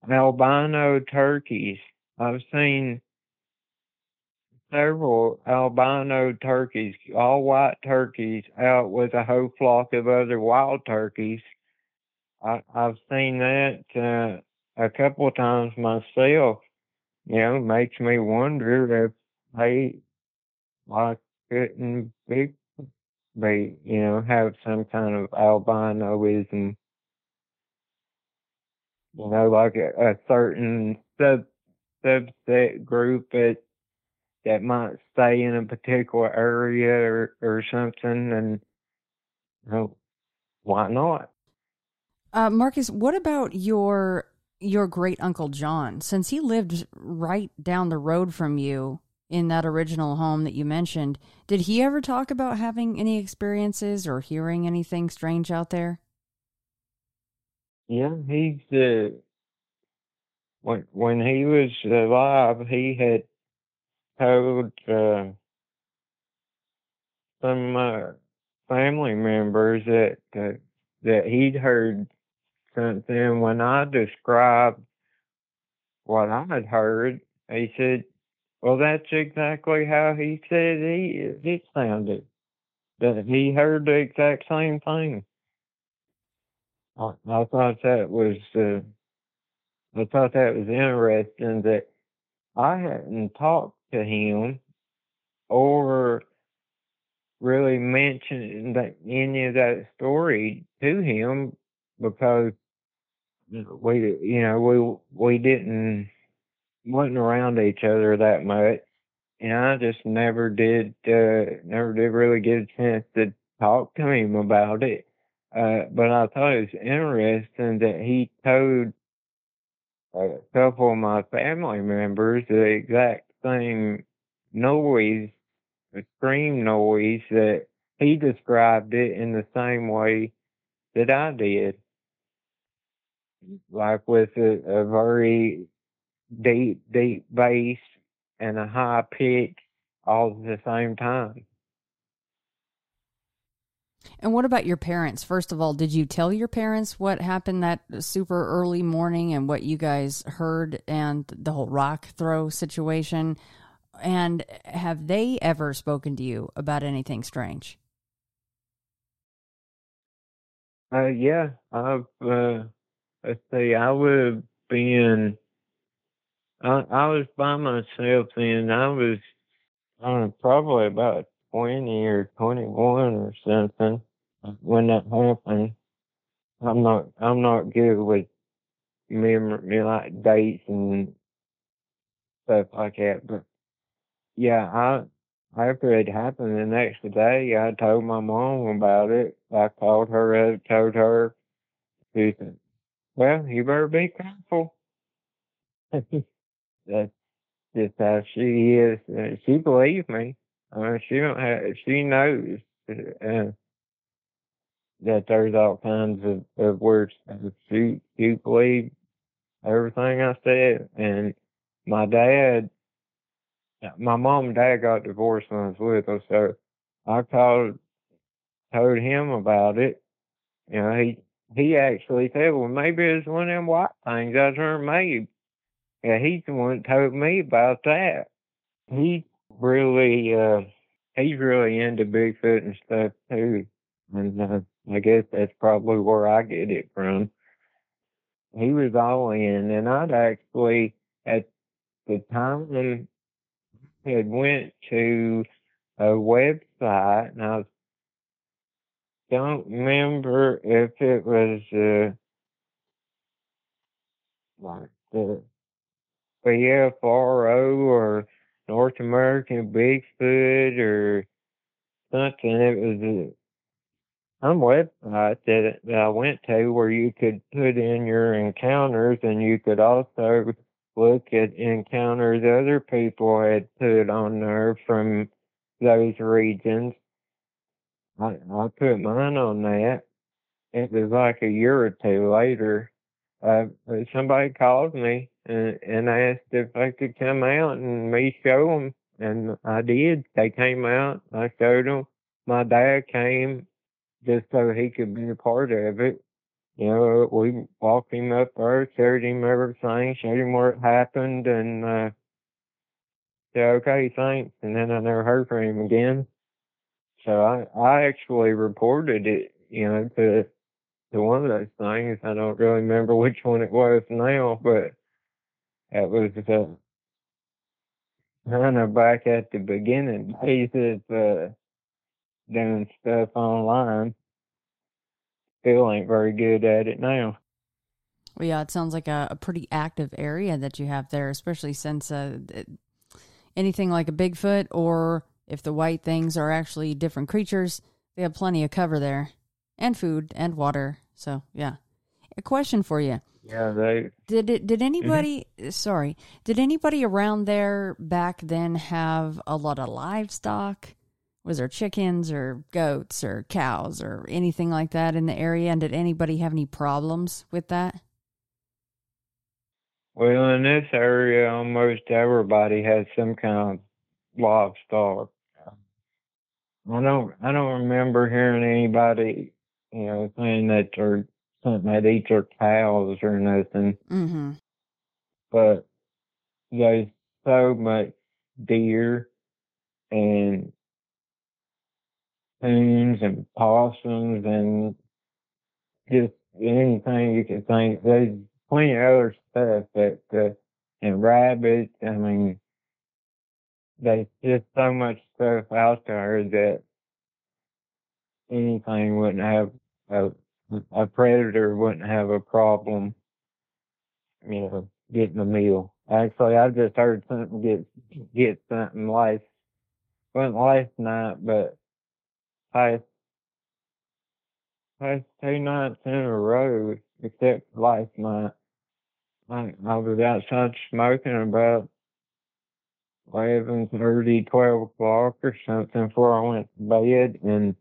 Speaker 5: albino turkeys. I've seen several albino turkeys, all white turkeys, out with a whole flock of other wild turkeys. I, I've seen that uh, a couple times myself. You know, makes me wonder if they like couldn't be, be, you know, have some kind of albinoism you know, like a, a certain sub subset group that that might stay in a particular area or or something, and you know, why not?
Speaker 4: Uh, Marcus, what about your your great uncle John? Since he lived right down the road from you in that original home that you mentioned, did he ever talk about having any experiences or hearing anything strange out there?
Speaker 5: Yeah, he's uh, when when he was alive, he had told uh, some uh, family members that uh, that he'd heard something. When I described what I had heard, he said, Well, that's exactly how he said he it sounded. That he heard the exact same thing. I, I thought that was uh, I thought that was interesting that I hadn't talked to him or really mentioned that, any of that story to him because we you know we we didn't wasn't around each other that much and I just never did uh never did really get a chance to talk to him about it. Uh but I thought it was interesting that he told a couple of my family members the exact same noise, the scream noise that he described it in the same way that I did. Like with a, a very deep, deep bass and a high pitch all at the same time.
Speaker 4: And what about your parents? First of all, did you tell your parents what happened that super early morning and what you guys heard and the whole rock throw situation? And have they ever spoken to you about anything strange?
Speaker 5: Uh, yeah, I've, uh, let's see, I would have been, I, I was by myself then. I was, I probably about 20 or 21 or something when that happened. I'm not, I'm not good with memory, like dates and stuff like that, but yeah, I, after it happened the next day, I told my mom about it. I called her up, told her, she said, well, you better be careful. That's just how she is. Uh, she believes me. Mean, she don't have, she knows uh, that there's all kinds of, of words. She, she believes everything I said. And my dad, my mom and dad got divorced when I was little, so I called, told him about it. You know, he, he actually said, well, maybe it's one of them white things I turned made. Yeah, he's the one that told me about that. He really, uh, he's really into Bigfoot and stuff too. And, uh, I guess that's probably where I get it from. He was all in, and I'd actually, at the time, had went to a website, and I don't remember if it was, uh, like the BFRO or North American Bigfoot or something. It was a some website that, that I went to where you could put in your encounters and you could also look at encounters other people had put on there from those regions. I, I put mine on that. It was like a year or two later. Uh, somebody called me and, and asked if I could come out and me show them. And I did. They came out. I showed them. My dad came just so he could be a part of it. You know, we walked him up there, showed him everything, showed him where it happened, and uh, said, okay, thanks. And then I never heard from him again. So I, I actually reported it, you know, to, to one of those things. I don't really remember which one it was now, but it was uh, kind of back at the beginning days of uh, doing stuff online. Still ain't very good at it now.
Speaker 4: Well, yeah, it sounds like a, a pretty active area that you have there, especially since uh, anything like a Bigfoot or if the white things are actually different creatures, they have plenty of cover there and food and water. So, yeah. A question for you.
Speaker 5: Yeah, they
Speaker 4: Did it did mm-hmm. anybody sorry, did anybody around there back then have a lot of livestock? Was there chickens or goats or cows or anything like that in the area? And did anybody have any problems with that?
Speaker 5: Well, in this area, almost everybody has some kind of livestock. I don't, I don't remember hearing anybody, you know, saying that they're something that eats their cows or nothing.
Speaker 4: Mm-hmm.
Speaker 5: But there's so much deer and coons and possums and just anything you can think. There's plenty of other stuff that uh, and rabbits. I mean, there's just so much stuff out there that anything wouldn't have a a predator wouldn't have a problem, you know, getting a meal. Actually, I just heard something get get something last wasn't last night, but past past two nights in a row, except last night. I, I was outside smoking about eleven thirty, twelve o'clock or something before I went to bed, and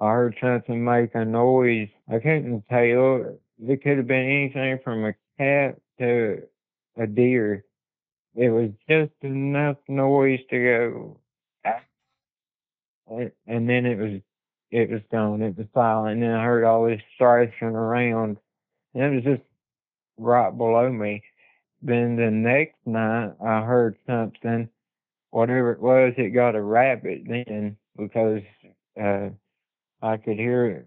Speaker 5: I heard something make a noise. I couldn't tell. It could have been anything from a cat to a deer. It was just enough noise to go, "Ah." and then it was it was gone. It was silent. And then I heard all this thrashing around, and it was just right below me. Then the next night, I heard something. Whatever it was, it got a rabbit then because uh, I could hear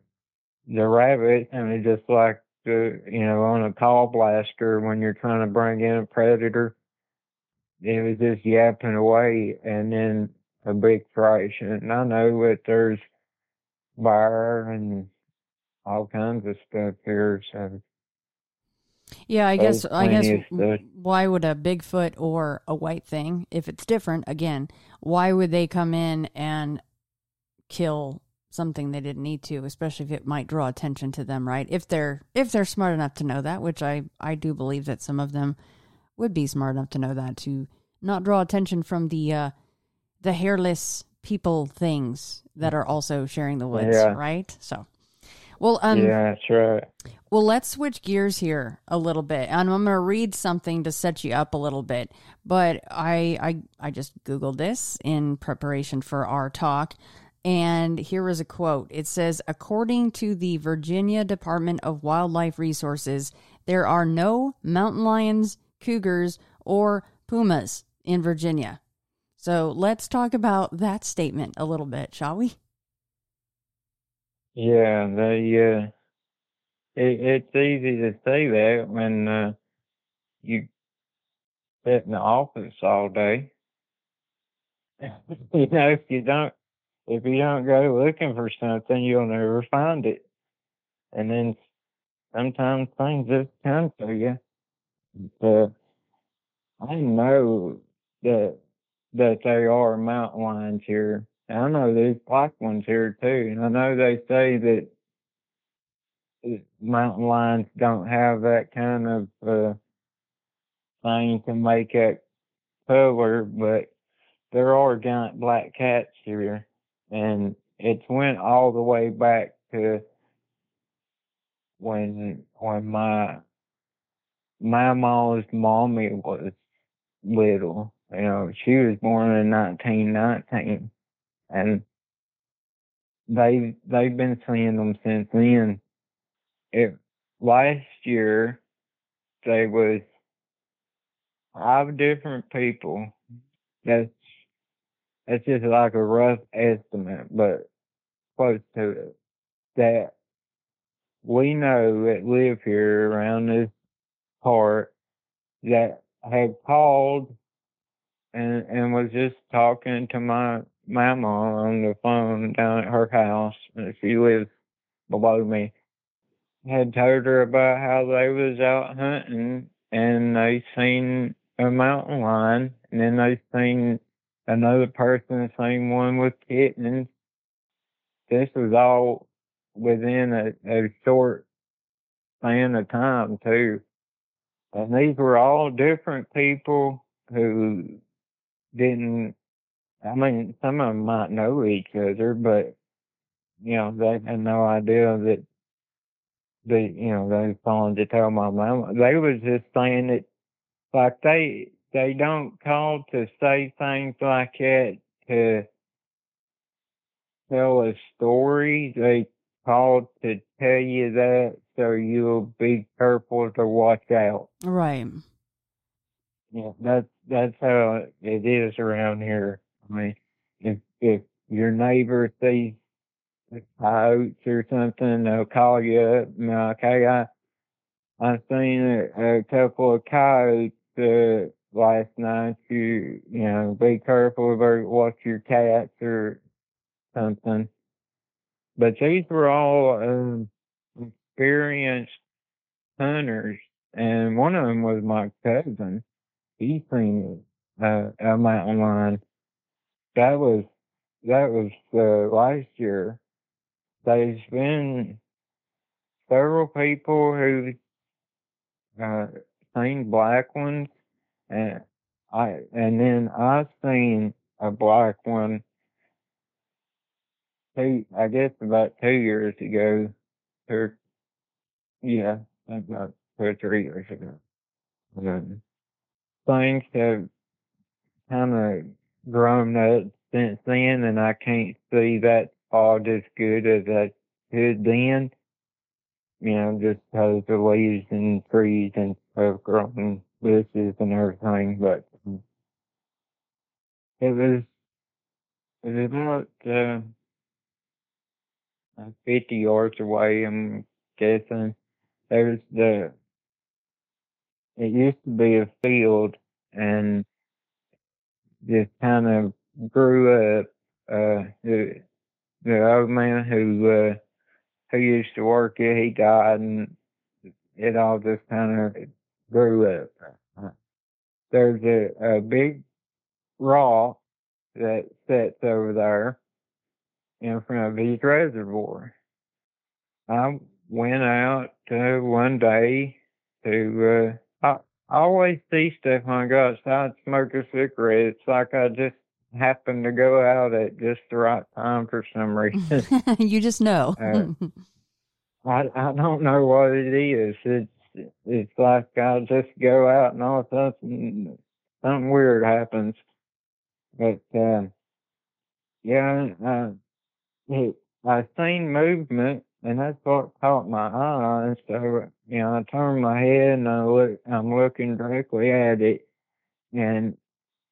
Speaker 5: the rabbit, and it just like the you know on a call blaster when you're trying to bring in a predator. It was just yapping away, and then a big crash. And I know that there's fire and all kinds of stuff here. So
Speaker 4: Yeah, I guess I guess
Speaker 5: plenty of stuff.
Speaker 4: why would a Bigfoot or a white thing, if it's different, again, why would they come in and kill something they didn't need to, especially if it might draw attention to them, right? If they're if they're smart enough to know that, which I I do believe that some of them would be smart enough to know that to not draw attention from the uh the hairless people things that are also sharing the woods,
Speaker 5: Yeah.
Speaker 4: right? So well, um,
Speaker 5: yeah, that's right.
Speaker 4: well, let's switch gears here a little bit, and I'm going to read something to set you up a little bit. But I, I, I just googled this in preparation for our talk, and here is a quote. It says, "According to the Virginia Department of Wildlife Resources, there are no mountain lions, cougars, or pumas in Virginia." So let's talk about that statement a little bit, shall we?
Speaker 5: Yeah, they uh it, it's easy to say that when uh you sit in the office all day. you know, if you don't if you don't go looking for something you'll never find it. And then sometimes things just come to you. But I know that that there are mountain lions here. I know there's black ones here too. And I know they say that mountain lions don't have that kind of uh, thing to make that color, but there are giant black cats here, and it's went all the way back to when when my my mom's mommy was little. You know, she was born in 1919, and they they've been seeing them since then. It last year there was five different people. That's that's just like a rough estimate, but close to it. That we know that live here around this part that had called and and was just talking to my mama on the phone down at her house. and She lives below me. Had told her about how they was out hunting and they seen a mountain lion and then they seen another person the same one with kittens. This was all within a, a short span of time too. And these were all different people who didn't, I mean, some of them might know each other, but, you know, they had no idea that they, you know, they was calling to tell my mama. They was just saying that, like, they, they don't call to say things like that to tell a story. They call to tell you that so you'll be careful to watch out.
Speaker 4: Right.
Speaker 5: Yeah, that's that's how it is around here. I mean, if if your neighbor sees coyotes or something, they'll call you up and "Hey, I I seen a, a couple of coyotes uh, last night. You you know, be careful about watch your cats or something." But these were all um, experienced hunters, and one of them was my cousin. He seen uh, a mountain lion. That was that was uh, last year. There's been several people who uh, seen black ones, and I and then I seen a black one. Two, I guess about two years ago, or yeah, about two or three years ago. Um, things have kind of grown up since then, and I can't see that fog as good as I could then. You know, just because the leaves and trees and stuff growing bushes and everything, but it was it was about uh, 50 yards away, I'm guessing. There's the it used to be a field and just kind of grew up. Uh, the, the old man who, uh, who used to work it, he died and it all just kind of grew up. There's a, a big rock that sits over there in front of his reservoir. I went out uh, one day to uh, I, I always see stuff when I go outside smoke a cigarette. It's like I just happened to go out at just the right time for some reason.
Speaker 4: you just know.
Speaker 5: uh, I I don't know what it is. It's it's like I just go out and all of a sudden something weird happens. But uh, yeah, uh, I seen movement and that's what caught my eye. So, you know, I turned my head and I look, I'm looking directly at it, and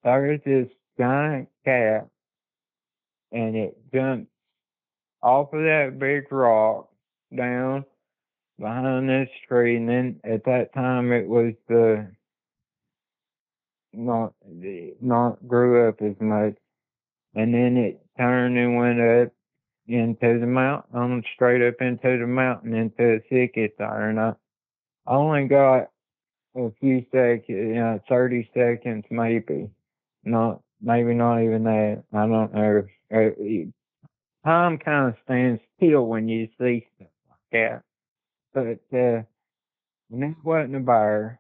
Speaker 5: there's this giant cat, and it jumped off of that big rock down behind this tree, and then at that time it was the not not grew up as much, and then it turned and went up into the mountain, straight up into the mountain, into the thicket there. And I only got a few seconds, you know, 30 seconds maybe. Not, maybe not even that. I don't know. Uh, time kind of stands still when you see stuff like that. But, uh, wasn't a bear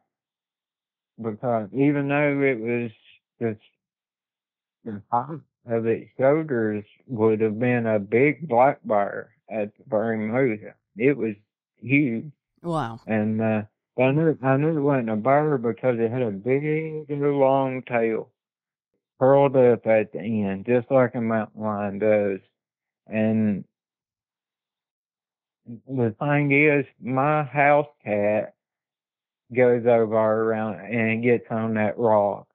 Speaker 5: because even though it was just the height of its shoulders would have been a big black bear at the very most. It was huge.
Speaker 4: Wow.
Speaker 5: And uh, I knew I knew it wasn't a bear because it had a big long tail curled up at the end, just like a mountain lion does. And the thing is, my house cat goes over around and gets on that rock.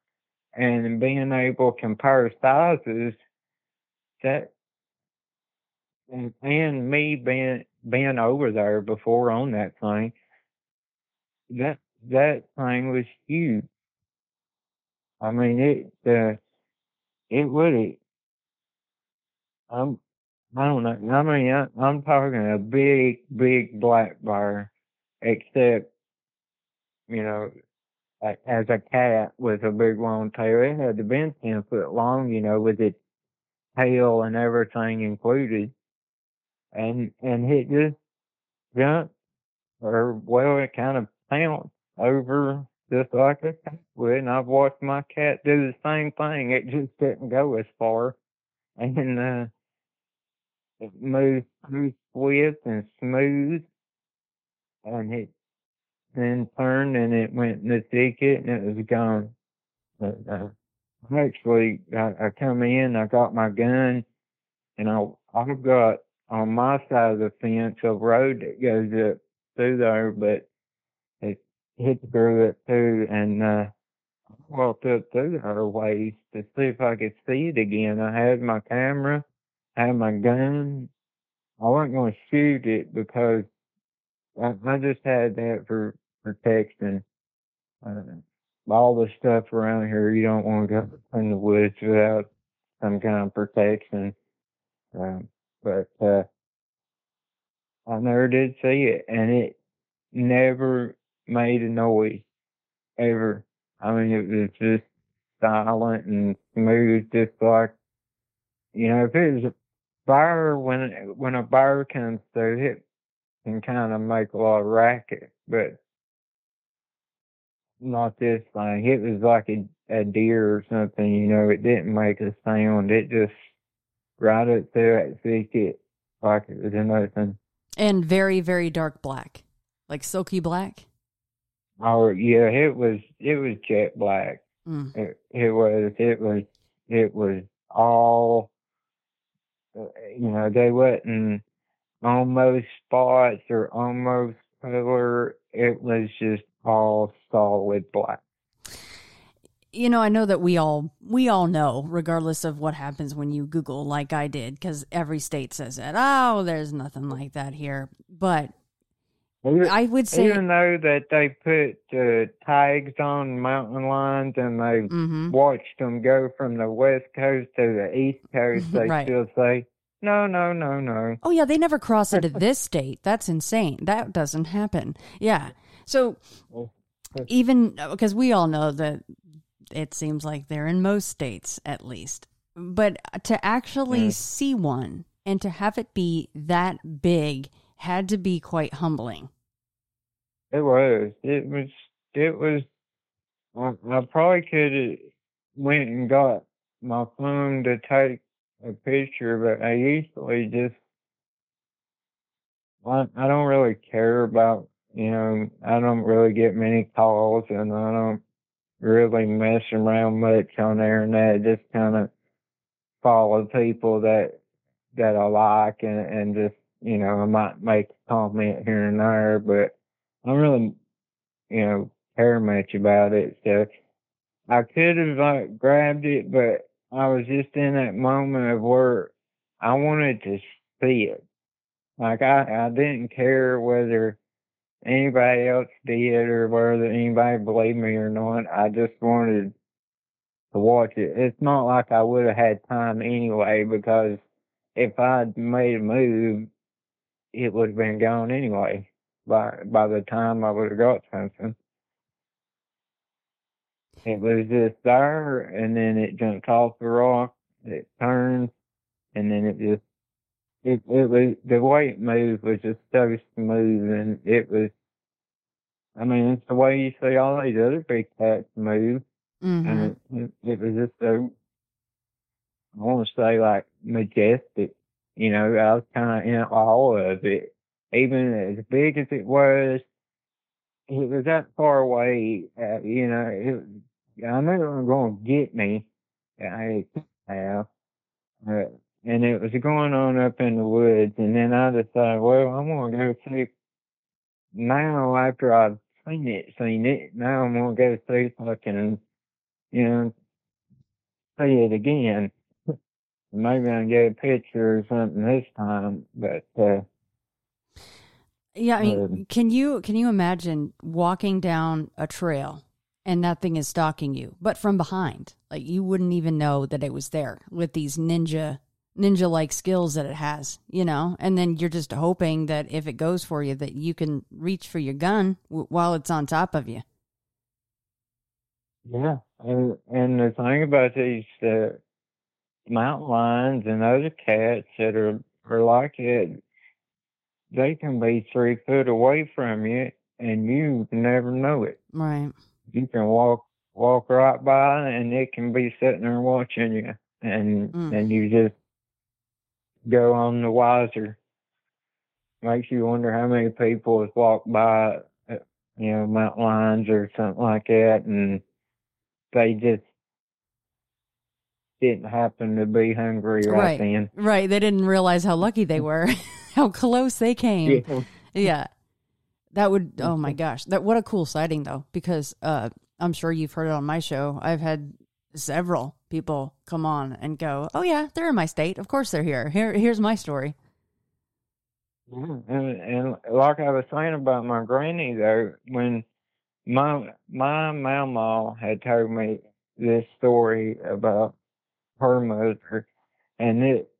Speaker 5: And being able to compare sizes that and, me being being over there before on that thing that that thing was huge. I mean it uh it would i'm i don't know i mean I, i'm talking a big big black bear except you know as a cat with a big long tail. It had to be 10 foot long, you know, with its tail and everything included. And, and it just jumped, or well, it kind of pounced over just like a cat would. And I've watched my cat do the same thing. It just didn't go as far. And, uh, it moved through swift and smooth. And it then turned and it went in the thicket and it was gone. But, uh, actually, I, I come in, I got my gun, and I, I've got on my side of the fence a road that goes up through there, but it hit through it too, and uh, walked up through her ways to see if I could see it again. I had my camera, had my gun. I wasn't going to shoot it because I, I just had that for protection. Uh, all the stuff around here, you don't want to go in the woods without some kind of protection. Um, but uh, I never did see it, and it never made a noise ever. I mean, it was just silent and smooth, just like you know, if it was fire when when a fire comes through, it can kind of make a lot of racket, but not this thing. It was like a, a deer or something, you know. It didn't make a sound. It just right up through that thicket like it was nothing.
Speaker 4: And very, very dark black, like silky black.
Speaker 5: Oh yeah, it was it was jet black.
Speaker 4: Mm.
Speaker 5: It, it was it was it was all you know they wasn't almost spots or almost color. It was just all solid black.
Speaker 4: You know, I know that we all we all know, regardless of what happens when you Google, like I did, because every state says it. Oh, there's nothing like that here. But I would say,
Speaker 5: even though that they put uh, tags on mountain lions and they
Speaker 4: Mhm.
Speaker 5: watched them go from the west coast to the east coast, they
Speaker 4: Right.
Speaker 5: still say no, no, no, no.
Speaker 4: oh yeah, they never cross into this state. That's insane. That doesn't happen. Yeah. So even because we all know that it seems like they're in most states at least, but to actually
Speaker 5: Yeah.
Speaker 4: see one and to have it be that big had to be quite humbling.
Speaker 5: It was. It was. It was. I, I probably could have went and got my phone to take a picture, but I usually just. I, I don't really care about, you know, I don't really get many calls and I don't really mess around much on there and that. Just kind of follow people that, that I like and, and just, you know, I might make a comment here and there, but I don't really, you know, care much about it. So I could have like grabbed it, but I was just in that moment of where I wanted to see it. Like I, I didn't care whether anybody else did or whether anybody believed me or not. I just wanted to watch it. It's not like I would have had time anyway because if I'd made a move, it would have been gone anyway by by the time I would have got something. It was just there, and then it jumped off the rock. It turned, and then it just it it was the way it moved was just so smooth, and it was. I mean, it's the way you see all these other big cats move,
Speaker 4: Mhm.
Speaker 5: and it, it, it was just so. I want to say like majestic. You know, I was kind of in awe of it, even as big as it was. It was that far away. Uh, you know, it, I knew it was going to get me. I have. Uh, and it was going on up in the woods, and then I decided, well, I'm gonna go see. Now, after I've seen it, seen it, now I'm gonna go see if I can, you know, see it again. Maybe I can get a picture or something this time, but uh,
Speaker 4: Yeah, I mean,
Speaker 5: Um,
Speaker 4: can you can you imagine walking down a trail and that thing is stalking you, but from behind? Like you wouldn't even know that it was there with these ninja ninja like skills that it has, you know. And then you're just hoping that if it goes for you, that you can reach for your gun w- while it's on top of you.
Speaker 5: Yeah, and and the thing about these uh, mountain lions and other cats that are are like it, they can be three foot away from you, and you never know it.
Speaker 4: Right.
Speaker 5: You can walk walk right by, and it can be sitting there watching you, and
Speaker 4: Mm.
Speaker 5: and you just go on the wiser. Makes you wonder how many people have walked by, uh, you know, mountain lions or something like that, and they just didn't happen to be hungry right,
Speaker 4: right.
Speaker 5: then.
Speaker 4: Right. They didn't realize how lucky they were, how close they came.
Speaker 5: Yeah.
Speaker 4: Yeah. That would oh my gosh. That what a cool sighting though because uh I'm sure you've heard it on my show. I've had several people come on and go, "Oh yeah, they're in my state. Of course they're here. Here, here's my story."
Speaker 5: And, and like I was saying about my granny though, when my my mama had told me this story about her mother, and it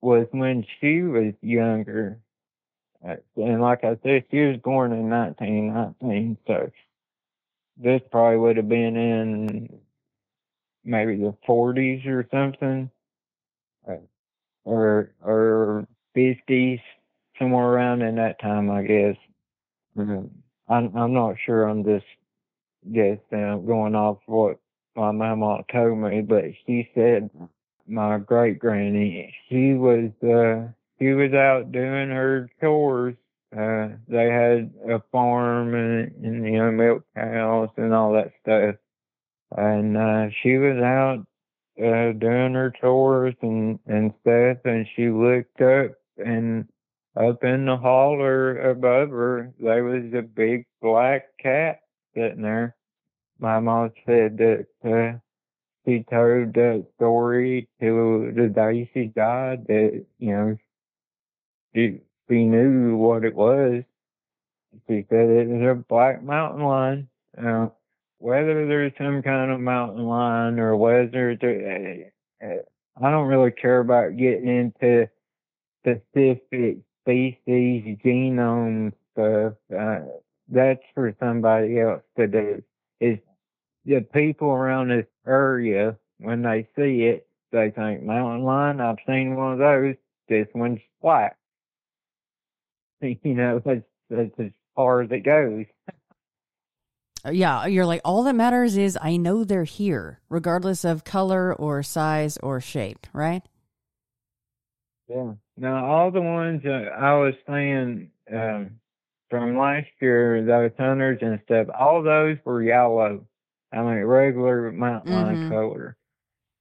Speaker 5: was when she was younger. And like I said, she was born in 1919, so this probably would have been in maybe the 40s or something, uh, or or 50s, somewhere around in that time, I guess. Mhm. I'm I'm not sure. I'm just just uh, going off what my mama told me, but she said my great granny she was uh she was out doing her chores. Uh they had a farm and, and you know milk cows and all that stuff, and uh she was out uh doing her chores and and stuff, and she looked up and up in the holler above her, there was a big black cat sitting there. My mom said that uh, she told that story to the day she died that, you know, she, knew what it was. She said it was a black mountain lion. Uh, whether there's some kind of mountain lion or whether there, uh, I don't really care about getting into specific species, genome stuff. Uh, that's for somebody else to do. Is the people around this area when they see it, they think mountain lion. I've seen one of those. This one's black. You know, that's that's as far as it goes.
Speaker 4: Uh, Yeah, you're like all that matters is I know they're here, regardless of color or size or shape, right?
Speaker 5: Yeah. Now all the ones that I was saying um, from last year, those hunters and stuff, all those were yellow. I mean regular mountain lion
Speaker 4: Mhm.
Speaker 5: color.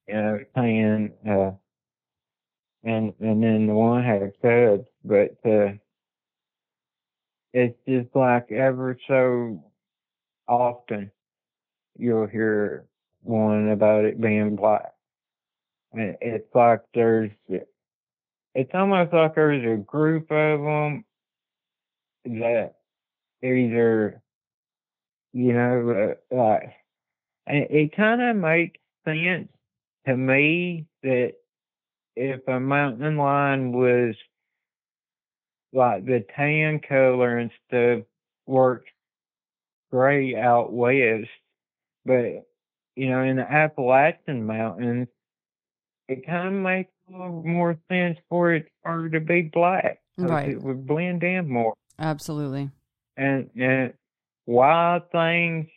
Speaker 5: You know, tan, uh and and then the one had cubs, but uh it's just like ever so often you'll hear one about it being black. It's like there's it's almost like there's a group of them that either, you know, uh, like, and it kind of makes sense to me that if a mountain lion was like the tan color and stuff works great out west, but you know, in the Appalachian Mountains, it kind of makes a little more sense for it for it to be black.
Speaker 4: Right.
Speaker 5: It would blend in more.
Speaker 4: Absolutely.
Speaker 5: And and wild things,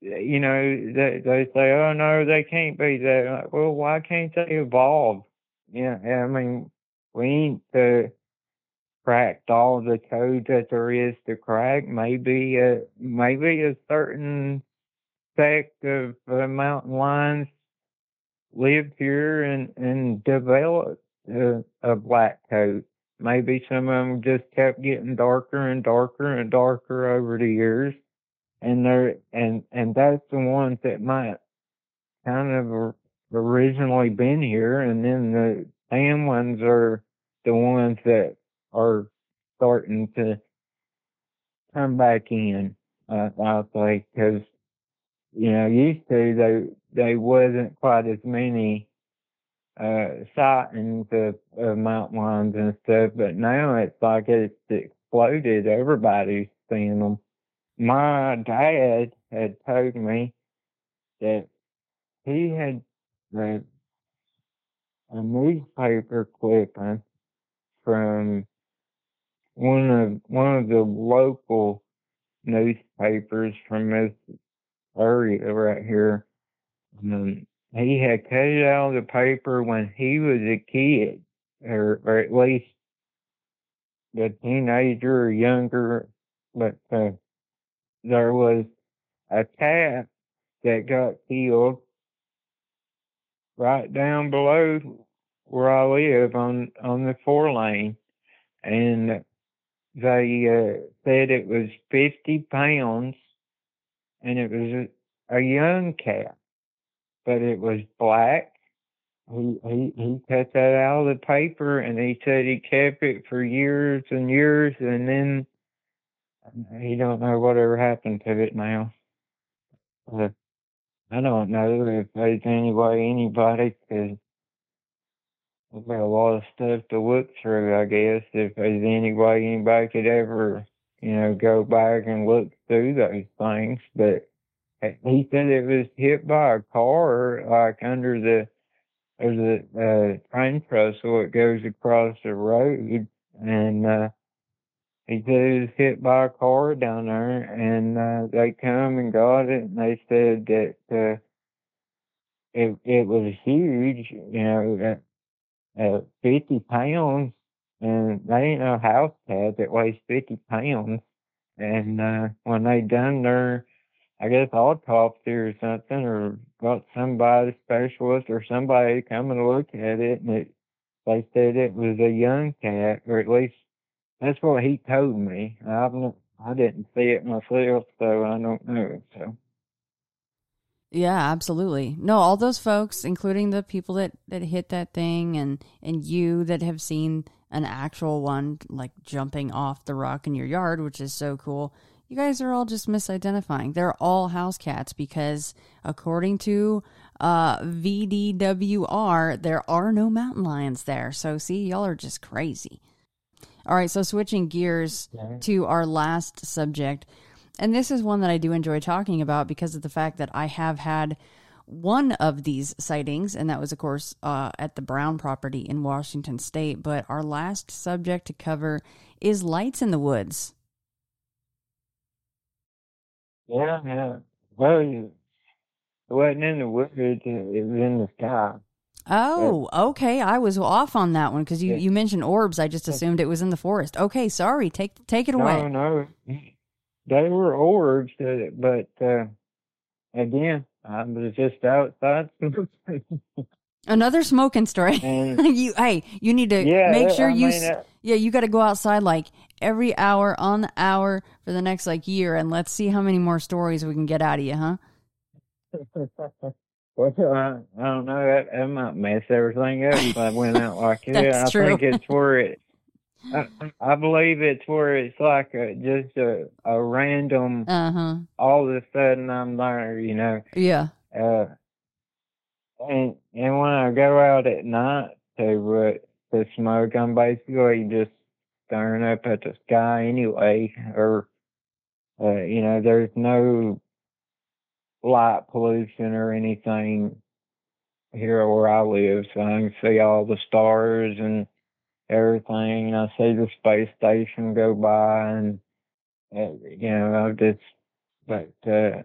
Speaker 5: you know, they they say, oh no, they can't be that. Like, well, why can't they evolve? Yeah, I mean, we ain't uh, cracked all the code that there is to crack. Maybe uh, maybe a certain sect of uh, mountain lions lived here and and developed uh, a black coat. Maybe some of them just kept getting darker and darker and darker over the years, and they're and and that's the ones that might kind of originally been here, and then the tan ones are the ones that are starting to come back in. Uh, I think because you know used to they they wasn't quite as many uh sightings of, of mountain lions and stuff, but now it's like it's exploded. Everybody's seeing them. My dad had told me that he had read a newspaper clipping from one of one of the local newspapers from this area right here. Um, he had cut it out of the paper when he was a kid, or, or at least a teenager or younger. But uh, there was a cat that got killed right down below where I live on on the four lane, and they uh, said it was fifty pounds, and it was a young cat, but it was black. He he he cut that out of the paper, and he said he kept it for years and years, and then he don't know whatever happened to it now. Uh, I don't know if there's any way anybody could. There's got a lot of stuff to look through, I guess. If there's any way anybody could ever, you know, go back and look through those things, but he said it was hit by a car, like under the there's a uh, train trestle that goes across the road, and uh, he said it was hit by a car down there, and uh, they come and got it, and they said that uh, it it was huge, you know, uh, uh, 50 pounds, and they ain't no house cat that weighs 50 pounds, and uh, when they done their I guess autopsy or something, or got somebody specialist or somebody come and look at it, and it, they said it was a young cat, or at least that's what he told me. I've not, I didn't see it myself, so I don't know. So.
Speaker 4: Yeah, absolutely. No, all those folks, including the people that that hit that thing, and and you that have seen an actual one like jumping off the rock in your yard, which is so cool you guys are all just misidentifying. They're all house cats because, according to uh, VDWR, there are no mountain lions there. So, see, y'all are just crazy. All right, so switching gears to our last subject. And this is one that I do enjoy talking about because of the fact that I have had one of these sightings, and that was, of course, uh, at the Brown property in Washington state. But our last subject to cover is lights in the woods.
Speaker 5: Yeah, yeah. Well, it wasn't in the woods; it was in the sky.
Speaker 4: Oh, okay. I was off on that one because you, yeah. you mentioned orbs. I just assumed it was in the forest. Okay, sorry. Take take it away.
Speaker 5: No, no, they were orbs, but uh, again, I was just outside.
Speaker 4: Another smoking story. you hey, you need to yeah, make sure I you mean, uh, yeah, you got to go outside like every hour on the hour for the next like year and let's see how many more stories we can get out of you, huh?
Speaker 5: well, I, I don't know. That, that might mess everything up if I went out like that. I
Speaker 4: true.
Speaker 5: think it's where it. I, I believe it's where it's like a, just a a random.
Speaker 4: Uh-huh.
Speaker 5: All of a sudden, I'm there. You know.
Speaker 4: Yeah.
Speaker 5: Uh, and and when I go out at night to uh, to smoke, I'm basically just staring up at the sky anyway, or uh, you know, there's no light pollution or anything here where I live, so I can see all the stars and everything. I see the space station go by, and uh, you know, I just but uh,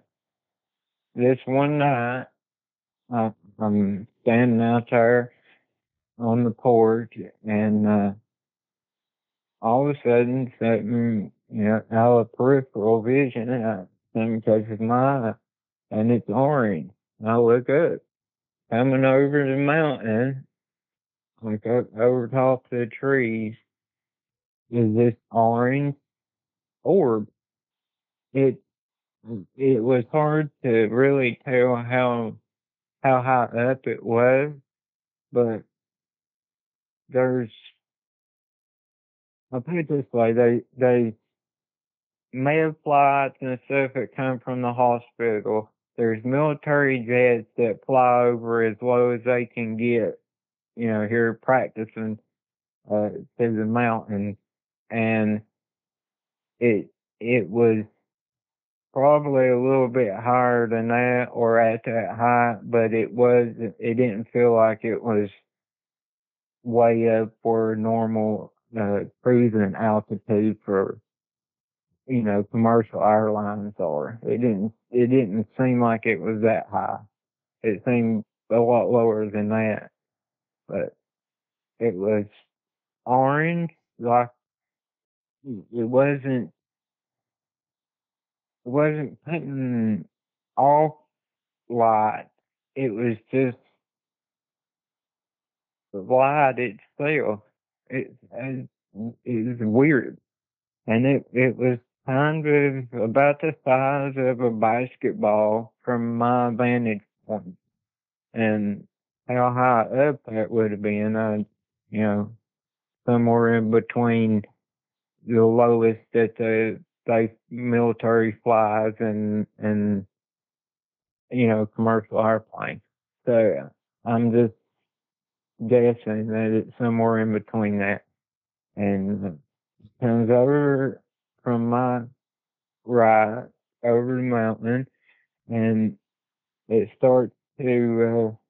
Speaker 5: this one night. Uh, I'm standing out there on the porch and uh all of a sudden something you know out of peripheral vision uh, something touches my eye and it's orange. I look up. Coming over the mountain, like over top the trees, is this orange orb. It it was hard to really tell how how high up it was, but there's I'll put it this way, they they may have flights and stuff that come from the hospital. There's military jets that fly over as low as they can get, you know, here practicing uh to the mountains and it it was probably a little bit higher than that or at that height, but it was it didn't feel like it was way up for normal uh, cruising altitude for you know commercial airlines are. It didn't it didn't seem like it was that high. It seemed a lot lower than that, but it was orange like mm, it wasn't it wasn't putting off light. It was just the light itself. It, it, mm, it was weird. And it, it was kind of about the size of a basketball from my vantage point. And how high up that would have been, I, you know, somewhere in between the lowest that the state military flies and, and, you know, commercial airplanes. So I'm just guessing that it's somewhere in between that. And comes over from my right over the mountain and it starts to, uh,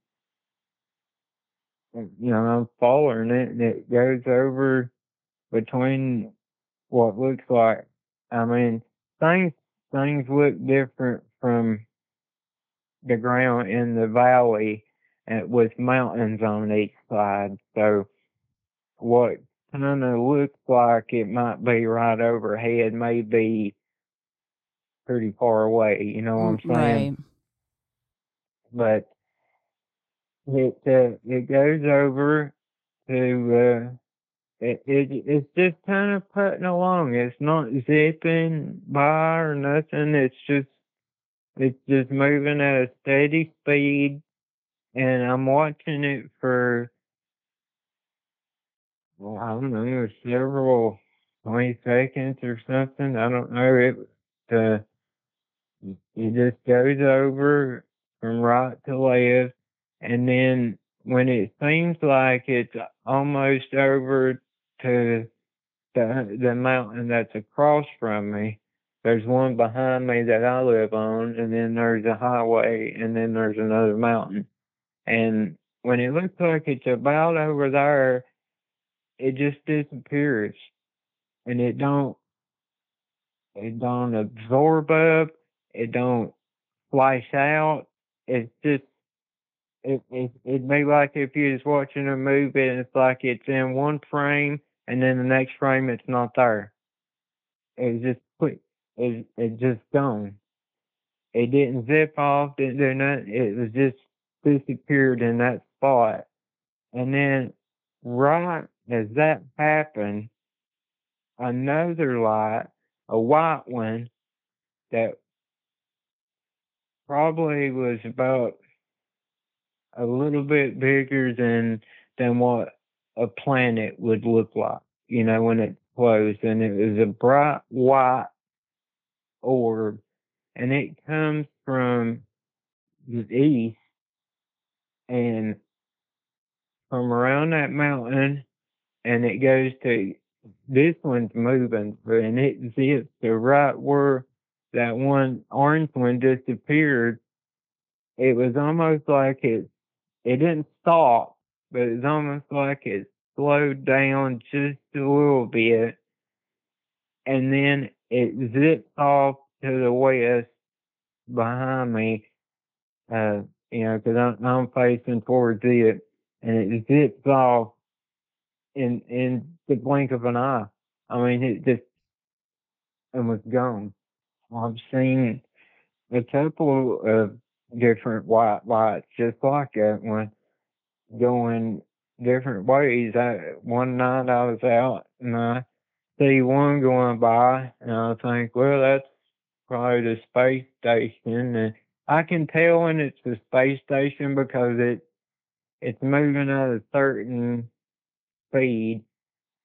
Speaker 5: you know, I'm following it and it goes over between what looks like, I mean, things, things look different from the ground in the valley and with mountains on each side. So what kind of looks like it might be right overhead may be pretty far away. You know what I'm mm, saying?
Speaker 4: Right.
Speaker 5: But it uh, it goes over to uh, it, it it's just kind of putting along. It's not zipping by or nothing. It's just it's just moving at a steady speed, and I'm watching it for well, I don't know, several twenty seconds or something. I don't know. It uh, it just goes over from right to left, and then when it seems like it's almost over to the the mountain that's across from me, there's one behind me that I live on, and then there's a highway, and then there's another mountain. And when it looks like it's about over there, it just disappears, and it don't it don't absorb up, it don't flash out. It's just it it it'd be like if you was watching a movie and it's like it's in one frame and then the next frame it's not there. It's just quick. It it just gone. It didn't zip off, didn't do nothing. It was just disappeared in that spot. And then right as that happened, another light, a white one that probably was about a little bit bigger than than what a planet would look like, you know, when it closed. And it was a bright white orb, and it comes from the east and from around that mountain, and it goes to this one's moving, and it zips to right where that one orange one disappeared. It was almost like it it didn't stop, but it's almost like it slowed down just a little bit, and then it zipped off to the west behind me. Uh, you know, because I'm, I'm facing towards it, and it zips off in in the blink of an eye. I mean, it just and was gone. I've seen a couple of different white lights just like that one going different ways. I, one night I was out and I see one going by and I think, well, that's probably the space station. And I can tell when it's the space station because it it's moving at a certain speed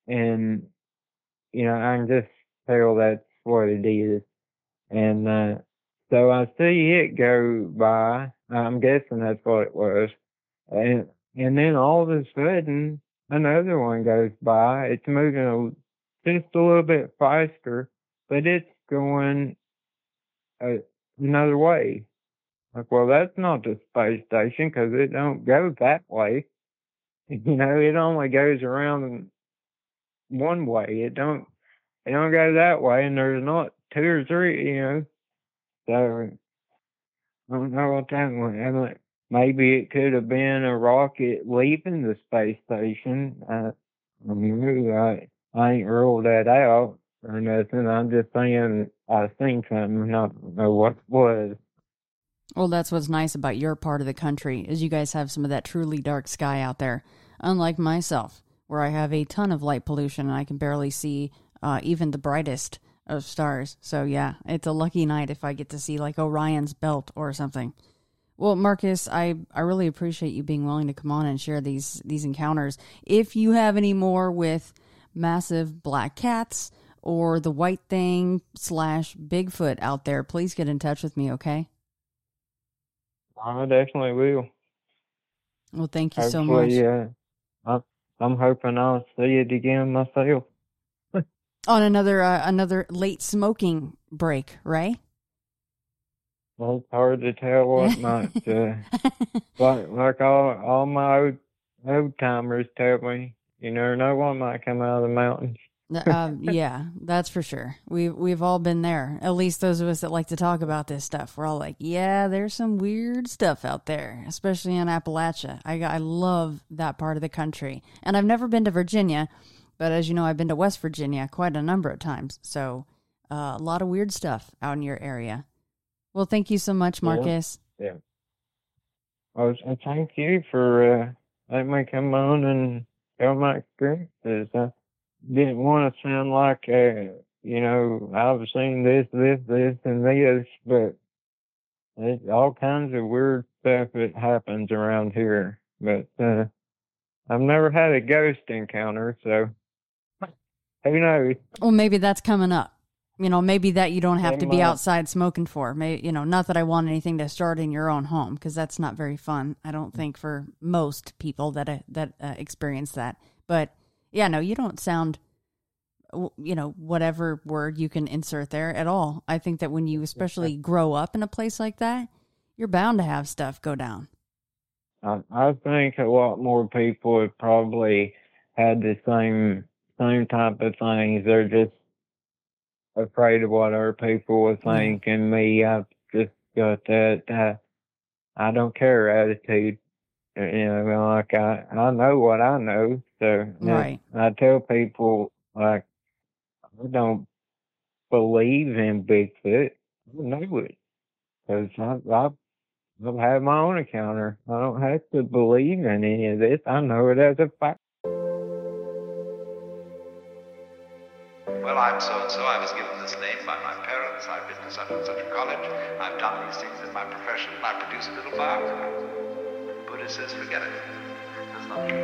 Speaker 5: and you know, I can just tell that's what it is. And uh so I see it go by. I'm guessing that's what it was. And and then all of a sudden another one goes by. It's moving a, just a little bit faster, but it's going uh, another way. Like, well, that's not the space station because it don't go that way. You know, it only goes around one way. It don't, it don't go that way, and there's not two or three. You know, so I don't know what that one. Maybe it could have been a rocket leaving the space station. I, I, mean, I, I ain't ruled that out or nothing. I'm just saying I seen something. I don't know what it was.
Speaker 4: Well, that's what's nice about your part of the country is you guys have some of that truly dark sky out there. Unlike myself, where I have a ton of light pollution and I can barely see uh, even the brightest of stars. So yeah, it's a lucky night if I get to see like Orion's belt or something. Well, Marcus, I, I really appreciate you being willing to come on and share these these encounters. If you have any more with massive black cats or the white thing slash Bigfoot out there, please get in touch with me, okay?
Speaker 5: I definitely will.
Speaker 4: Well, thank you so much.
Speaker 5: Yeah, I, I'm hoping I'll see it again myself.
Speaker 4: On another uh, another late smoking break, right?
Speaker 5: Well, it's hard to tell what might. Uh, like like all all my old old timers tell me, you never know what might come out of the mountains.
Speaker 4: um, yeah, that's for sure. We've we've all been there. At least those of us that like to talk about this stuff. We're all like, yeah, there's some weird stuff out there, especially in Appalachia. I I love that part of the country, and I've never been to Virginia, but as you know, I've been to West Virginia quite a number of times. So uh, a lot of weird stuff out in your area. Well, thank you so much, Marcus.
Speaker 5: Yeah. Well, thank you for uh, letting me come on and tell my experiences. I didn't want to sound like, uh, you know, I've seen this, this, this, and this, but there's all kinds of weird stuff that happens around here. But uh, I've never had a ghost encounter, so who knows?
Speaker 4: Well, maybe that's coming up. You know, maybe that you don't have to be
Speaker 5: might.
Speaker 4: outside smoking for. Maybe you know, not that I want anything to start in your own home because that's not very fun. I don't think for most people that uh, that uh, experience that. But yeah, no, you don't sound, you know, whatever word you can insert there at all. I think that when you especially grow up in a place like that, you're bound to have stuff go down.
Speaker 5: I, I think a lot more people have probably had the same same type of things. They're just afraid of what other people will think, and me, I've just got that uh, I don't care attitude. Uh, You know, like I I know what I know, so
Speaker 4: Right.
Speaker 5: I tell people like I don't believe in Bigfoot. I know it because I, I I've had my own encounter. I don't have to believe in any of this. I know it as a fact.
Speaker 9: Well, I'm so and so. I was given this name by my parents. I've been to such and such a college. I've done these things in my profession. I produce a little biography. Buddha says, forget it. That's not true.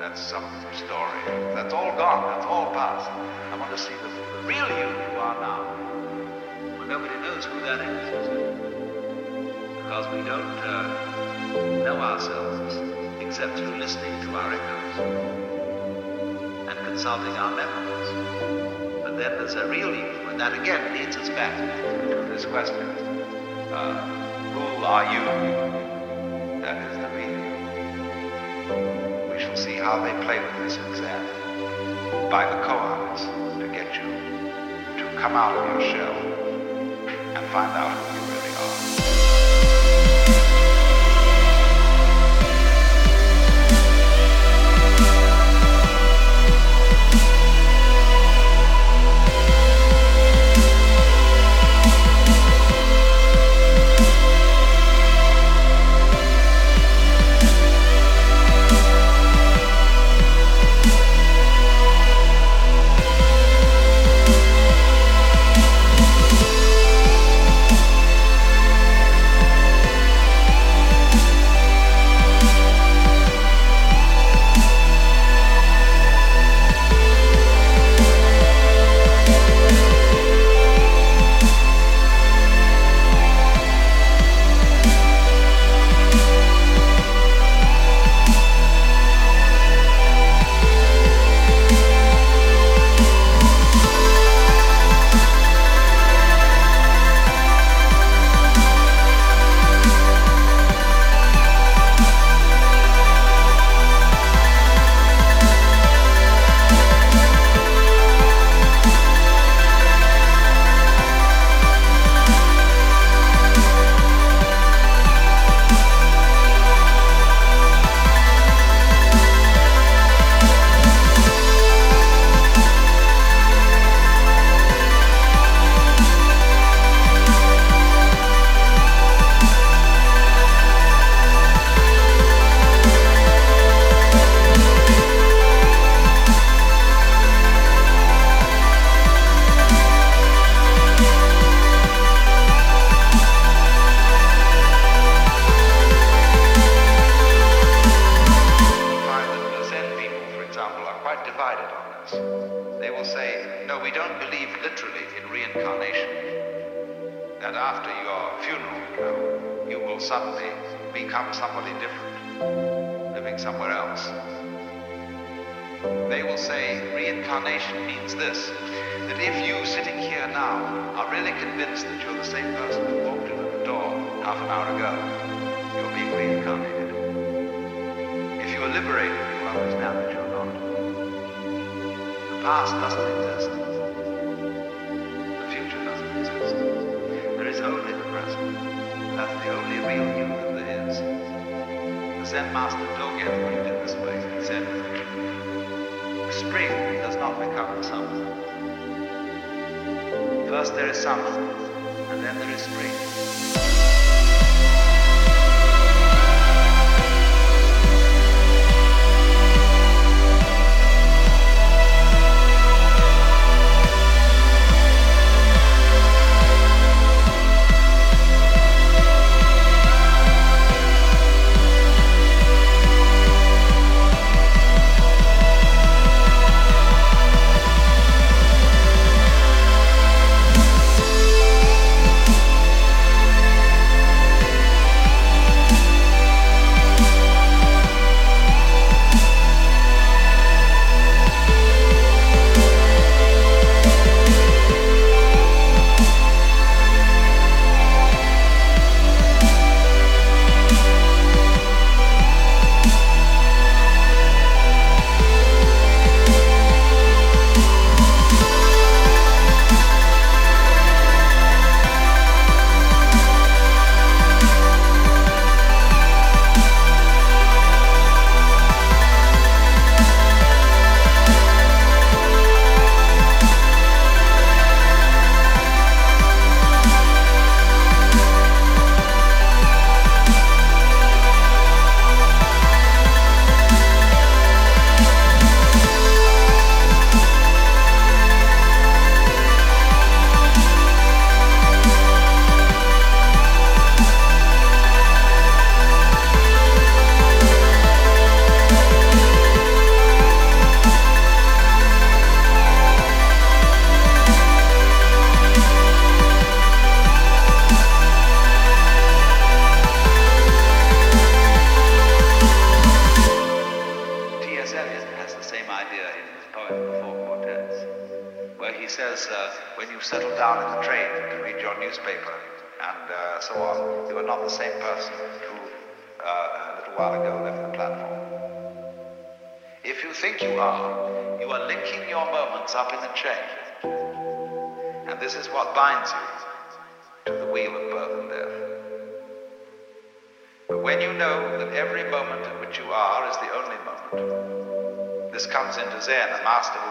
Speaker 9: That's some story. That's all gone. That's all past. I want to see the, real you you are now. Well, nobody knows who that is. Because we don't uh, know ourselves except through listening to our echoes and consulting our memories. But then there's a real you, and that again leads us back to this question. Uh, who are you? That is the real. We shall see how they play with this exam by the koans to get you to come out of your shell and find out who you are.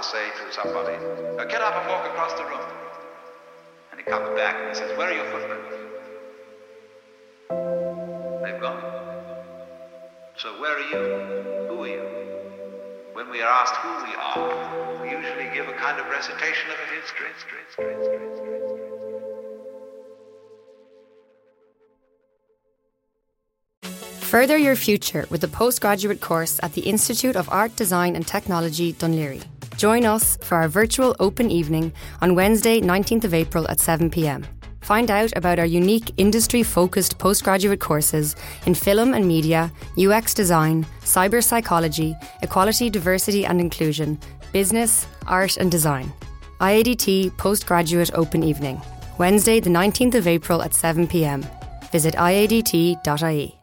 Speaker 9: Will say to somebody, "Now get up and walk across the room. And he comes back and he says, Where are your footprints? They've gone. So where are you? Who are you? When we are asked who we are, we usually give a kind of recitation of a history. history, history, history.
Speaker 2: Further your future with the postgraduate course at the Institute of Art, Design and Technology, Dún Laoghaire. Join us for our virtual open evening on Wednesday, 19th of April at 7 pm. Find out about our unique industry focused postgraduate courses in film and media, UX design, cyber psychology, equality, diversity and inclusion, business, art and design. IADT Postgraduate Open Evening, Wednesday, the 19th of April at 7 pm. Visit iadt.ie.